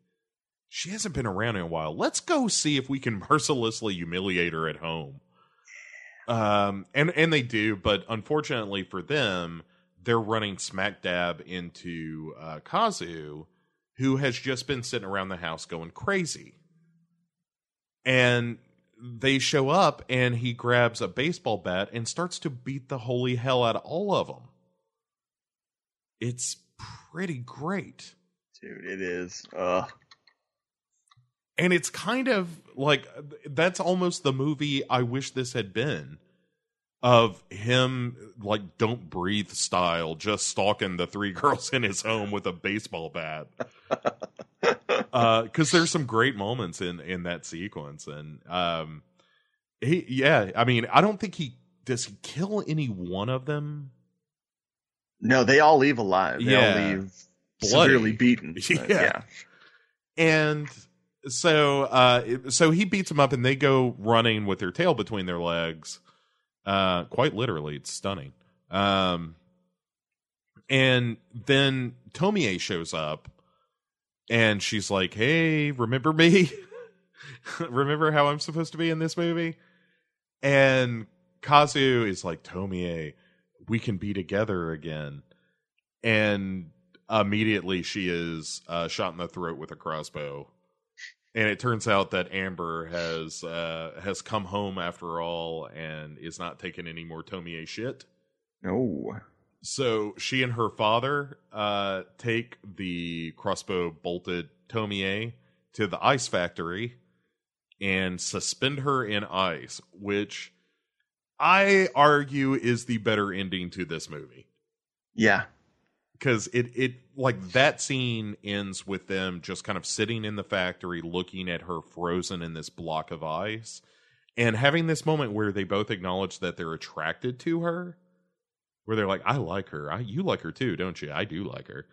She hasn't been around in a while. Let's go see if we can mercilessly humiliate her at home." Um, and and they do, but unfortunately for them, they're running smack dab into uh, Kazu, who has just been sitting around the house going crazy. And they show up and he grabs a baseball bat and starts to beat the holy hell out of all of them. It's pretty great. Dude, it is. Ugh. And it's kind of like that's almost the movie I wish this had been of him like don't breathe style just stalking the three girls in his home with a baseball bat. uh cuz there's some great moments in in that sequence and um he yeah, I mean, I don't think he does he kill any one of them? No, they all leave alive. They Yeah. all leave Bloody. severely beaten. Yeah. Yeah. and so uh so he beats them up and they go running with their tail between their legs uh quite literally it's stunning um and then tomie shows up and she's like hey remember me remember how i'm supposed to be in this movie and kazu is like tomie we can be together again and immediately she is uh, shot in the throat with a crossbow. And it turns out that Amber has uh, has come home after all and is not taking any more Tomie shit. No. So she and her father uh, take the crossbow bolted Tomie to the ice factory and suspend her in ice, which I argue is the better ending to this movie Yeah. because it it like that scene ends with them just kind of sitting in the factory looking at her frozen in this block of ice and having this moment where they both acknowledge that they're attracted to her where they're like i like her I, you like her too don't you i do like her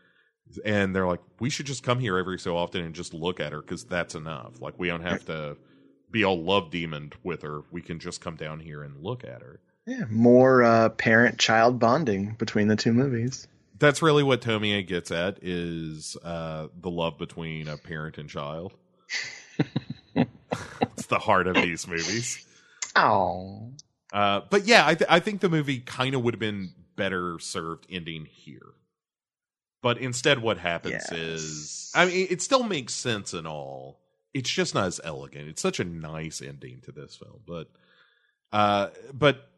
and they're like we should just come here every so often and just look at her because that's enough like we don't have to be all love demoned with her we can just come down here and look at her Yeah. More uh, parent child bonding between the two movies. that's really what Tomie gets at is uh, the love between a parent and child. it's the heart of these movies. Oh. Uh, but yeah, I, th- I think the movie kind of would have been better served ending here. But instead, what happens Yes. is, I mean, it still makes sense and all. It's just not as elegant. It's such a nice ending to this film, but, uh, but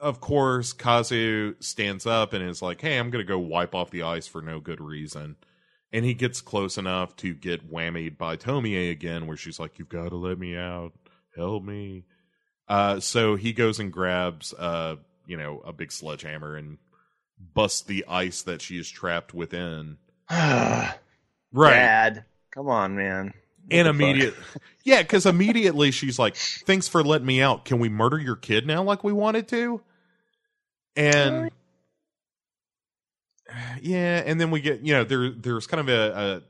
of course, Kazu stands up and is like, "Hey, I'm going to go wipe off the ice for no good reason." And he gets close enough to get whammied by Tomie again, where she's like, "You've got to let me out, help me." Uh, so he goes and grabs, uh, you know, a big sledgehammer and bust the ice that she is trapped within. Right. Dad, come on, man. What and immediate, yeah, because immediately she's like, "Thanks for letting me out. Can we murder your kid now, like we wanted to?" And yeah, and then we get you know there there's kind of a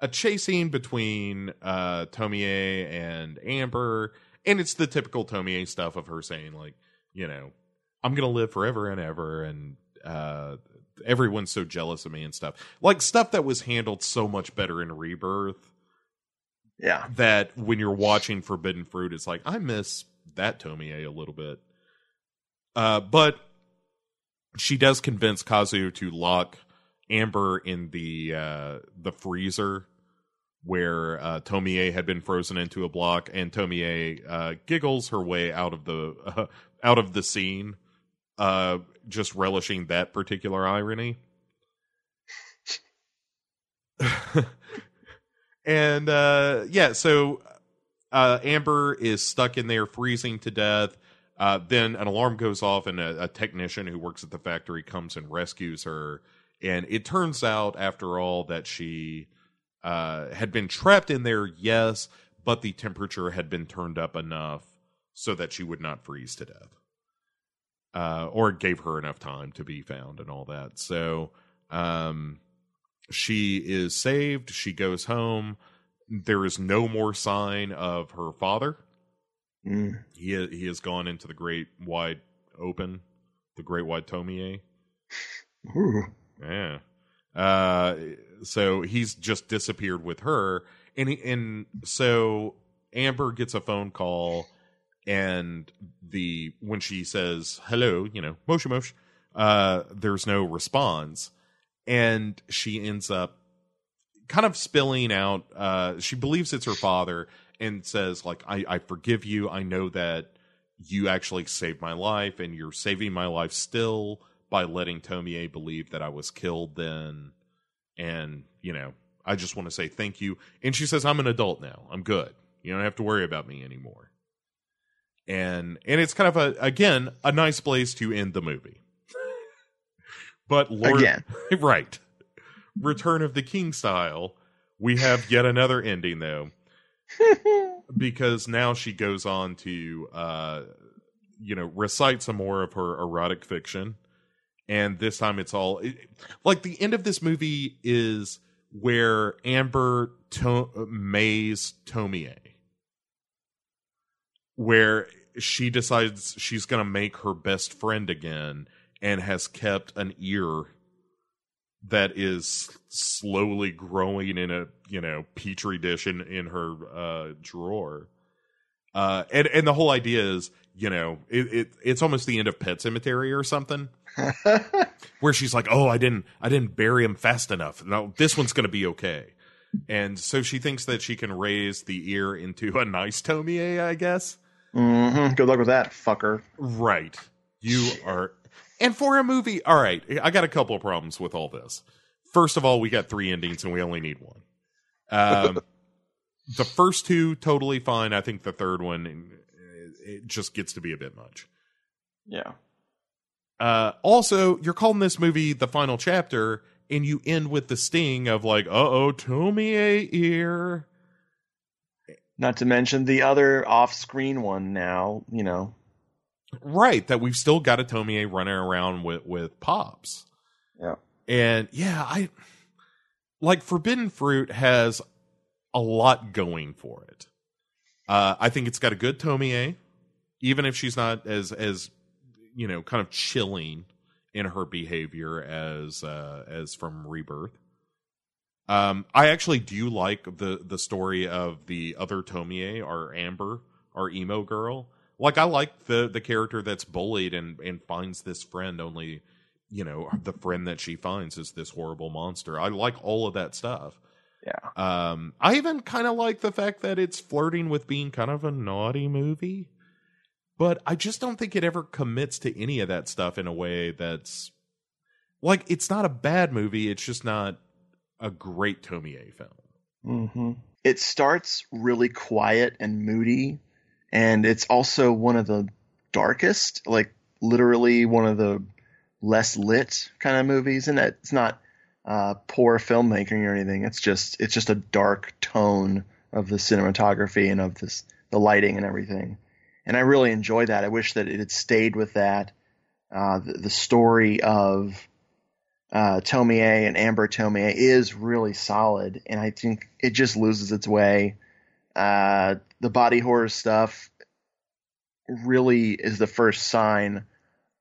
a, a chase scene between uh Tomie and Amber, and it's the typical Tomie stuff of her saying like, you know, I'm gonna live forever and ever, and uh everyone's so jealous of me and stuff, like stuff that was handled so much better in Rebirth Yeah. that when you're watching Forbidden Fruit, it's like I miss that Tomie a little bit. Uh, but she does convince Kazu to lock Amber in the uh, the freezer where uh, Tomie had been frozen into a block, and Tomie uh, giggles her way out of the uh, out of the scene, uh, just relishing that particular irony. and uh yeah so uh amber is stuck in there freezing to death. Uh then an alarm goes off and a, a technician who works at the factory comes and rescues her. And it turns out after all that she uh had been trapped in there yes but the temperature had been turned up enough so that she would not freeze to death uh or gave her enough time to be found and all that. So um she is saved. She goes home. There is no more sign of her father. Mm. he he has gone into the great wide open the great wide tomie. Ooh. yeah. Uh so he's just disappeared with her. And he, and so amber gets a phone call and the when she says hello you know mosh mosh uh there's no response. And she ends up kind of spilling out uh she believes it's her father and says like I, I forgive you. I know that you actually saved my life and you're saving my life still by letting tomie believe that i was killed then. And you know i just want to say thank you. And she says i'm an adult now. I'm good. You don't have to worry about me anymore and and it's kind of a again a nice place to end the movie. But lord Again. right. Return of the king style. We have yet another ending though. Because now she goes on to uh you know recite some more of her erotic fiction. And this time it's all it, like the end of this movie is where amber to- mays tomie where she decides she's going to make her best friend again and has kept an ear that is slowly growing in a you know petri dish in in her uh drawer. Uh and and the whole idea is you know it, it it's almost the end of pet cemetery or something. Where she's like oh i didn't i didn't bury him fast enough. Now this one's gonna be okay. And so she thinks that she can raise the ear into a nice tomie i guess hmm Good luck with that, fucker. Right. You are. And for a movie, all right, I got a couple of problems with all this. First of all, we got three endings and we only need one. Um, the first two, totally fine. I think the third one, it just gets to be a bit much. Yeah. Uh, also, you're calling this movie the final chapter, and you end with the sting of like, "Uh oh, Tomie ear." Not to mention the other off-screen one now. You know. Right, that we've still got a Tomie running around with with pops. Yeah. And yeah, I like Forbidden Fruit has a lot going for it. Uh, I think it's got a good Tomie, even if she's not as as you know kind of chilling in her behavior as uh, as from Rebirth. Um, I actually do like the the story of the other Tomie, our Amber, our emo girl. Like I like the the character that's bullied and and finds this friend only you know, the friend that she finds is this horrible monster. I like all of that stuff. Yeah. Um, I even kind of like the fact that it's flirting with being kind of a naughty movie, but I just don't think it ever commits to any of that stuff in a way that's like it's not a bad movie. It's just not a great Tomie film. Mm-hmm. It starts really quiet and moody, and it's also one of the darkest, like literally one of the less lit kind of movies. And it's not uh, poor filmmaking or anything. It's just it's just a dark tone of the cinematography and of this the lighting and everything. And I really enjoy that. I wish that it had stayed with that. Uh, the, the, story of uh, Tomie and Amber Tomie is really solid, and I think it just loses its way. Uh, the body horror stuff really is the first sign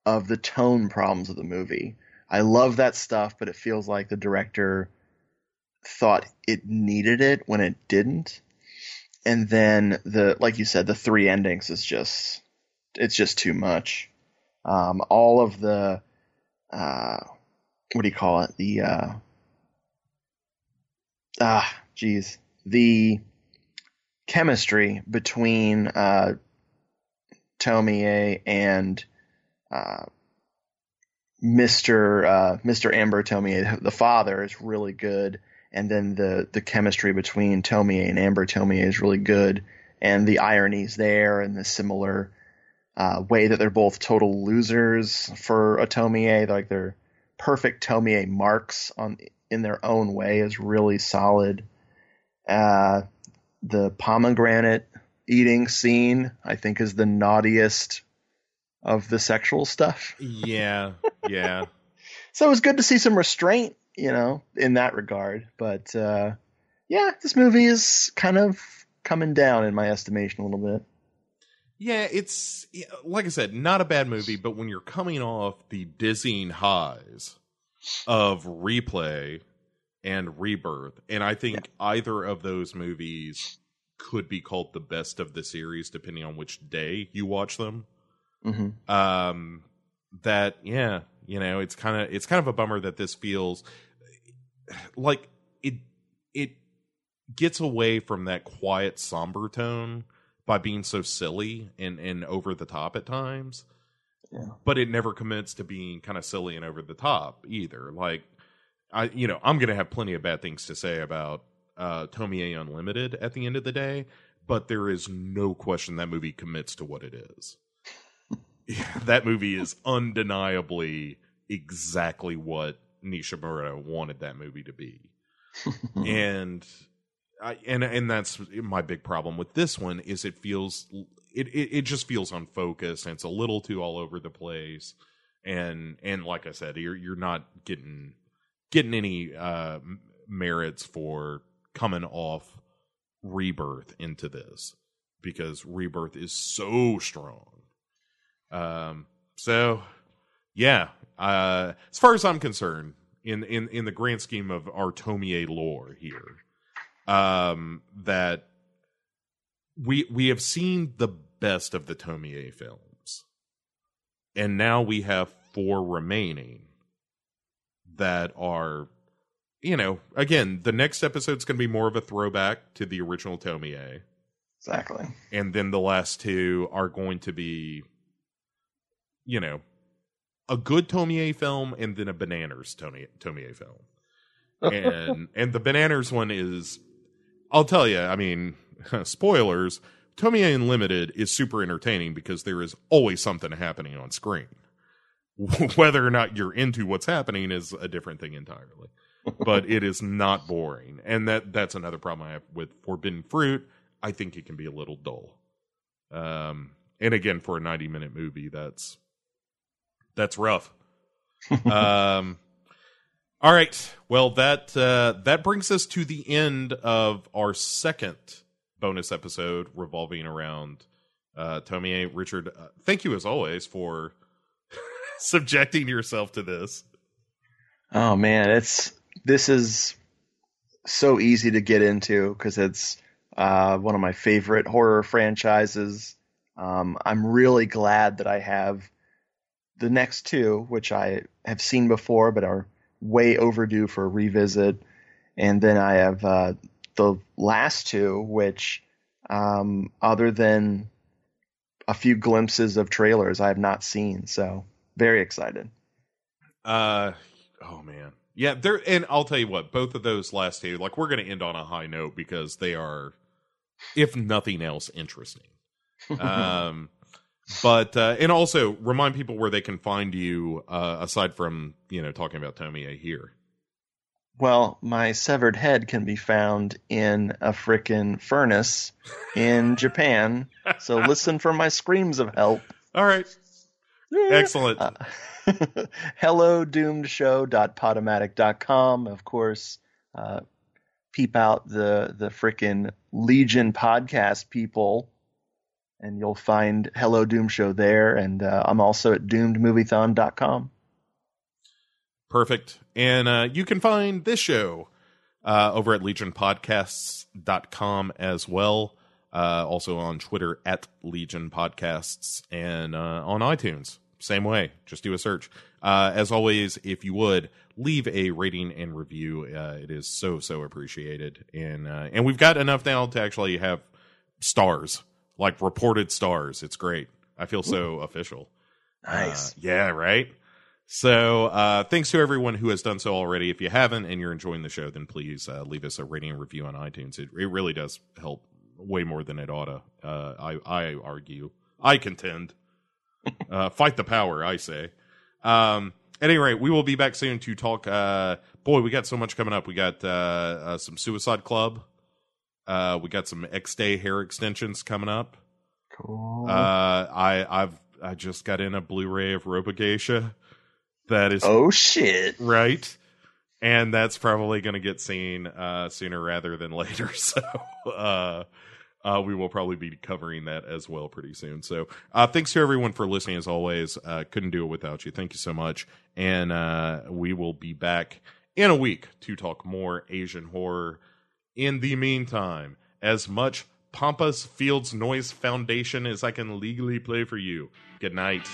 of the tone problems of the movie. I love that stuff, but it feels like the director thought it needed it when it didn't. And then the like you said, the three endings is just it's just too much. Um, all of the uh, what do you call it? The uh, ah, geez, the chemistry between uh, Tomie and uh, Mr. Uh, Mr. Amber Tomie, the father, is really good, and then the the chemistry between Tomie and Amber Tomie is really good, and the ironies there, and the similar uh, way that they're both total losers for a Tomie, like they're perfect Tomie marks on in their own way is really solid. Uh, the pomegranate eating scene, I think, is the naughtiest of the sexual stuff. Yeah, yeah. so it was good to see some restraint, you know, in that regard. But uh, yeah, this movie is kind of coming down in my estimation a little bit. Yeah, it's like I said, not a bad movie, but when you're coming off the dizzying highs of replay and rebirth, and I think yeah. either of those movies could be called the best of the series, depending on which day you watch them. Mm-hmm. Um, that yeah, you know, it's kind of it's kind of a bummer that this feels like it it gets away from that quiet somber tone by being so silly and and over the top at times. Yeah. But it never commits to being kind of silly and over the top either. Like I you know, I'm going to have plenty of bad things to say about uh Tomie Unlimited at the end of the day, but there is no question that movie commits to what it is. that movie is undeniably exactly what Nishimura wanted that movie to be. and And and that's my big problem with this one is it feels it, it it just feels unfocused and it's a little too all over the place. And and like I said you're you're not getting getting any uh merits for coming off rebirth into this because rebirth is so strong. Um, so yeah, uh, as far as I'm concerned, in in in the grand scheme of our Tomie lore here, um, that we we have seen the best of the Tomie films, and now we have four remaining that are you know, again, the next episode's going to be more of a throwback to the original Tomie. Exactly. And then the last two are going to be you know, a good Tomie film and then a Bananas Tomie, Tomie film. And and the Bananas one is I'll tell you, I mean, spoilers, Tomie Unlimited is super entertaining because there is always something happening on screen. Whether or not you're into what's happening is a different thing entirely. but it is not boring. And that that's another problem I have with Forbidden Fruit. I think it can be a little dull. Um and again for a 90 minute movie that's that's rough. um, all right. Well, that uh, that brings us to the end of our second bonus episode revolving around uh, Tomie. Richard, uh, thank you as always for subjecting yourself to this. Oh man, it's this is so easy to get into because it's uh, one of my favorite horror franchises. Um, I'm really glad that I have the next two, which I have seen before but are way overdue for a revisit, and then I have uh, the last two, which um, other than a few glimpses of trailers, I have not seen. So very excited. Uh, oh man, yeah. There, and I'll tell you what, both of those last two, like we're going to end on a high note because they are, if nothing else, interesting. um, but uh, and also remind people where they can find you uh, aside from you know talking about Tomie here. Well, my severed head can be found in a frickin' furnace in Japan. So listen for my screams of help. All right. Excellent. Uh, hello doomedshow.podomatic.com. Of course, uh, peep out the, the frickin' Legion podcast people and you'll find Hello Doom Show there. And uh, I'm also at doomedmoviethon.com. Perfect. And uh, you can find this show uh, over at legionpodcasts.com as well. Uh, also on Twitter at Legion Podcasts and uh, on iTunes. Same way. Just do a search. Uh, as always, if you would leave a rating and review, it is so so appreciated. And and we've got enough now to actually have stars, like reported stars. It's great. I feel so Ooh. official. Nice. Uh, yeah. Right. So uh, thanks to everyone who has done so already. If you haven't and you're enjoying the show, then please uh, leave us a rating and review on iTunes. It, it really does help way more than it ought to. Uh, I, I argue. I contend. Uh, fight the power, I say. Um, at any rate, we will be back soon to talk. Uh, boy, we got so much coming up. We got uh, some Suicide Club. We got some Exte hair extensions coming up. Cool. Uh, I I've I just got in a Blu-ray of Robogeisha that is oh shit. Right. And that's probably going to get seen uh, sooner rather than later. So uh, uh, we will probably be covering that as well pretty soon. So uh, thanks to everyone for listening as always. Uh, couldn't do it without you. Thank you so much. And uh, we will be back in a week to talk more asian horror in the meantime as much pampas fields noise foundation as i can legally play for you. Good night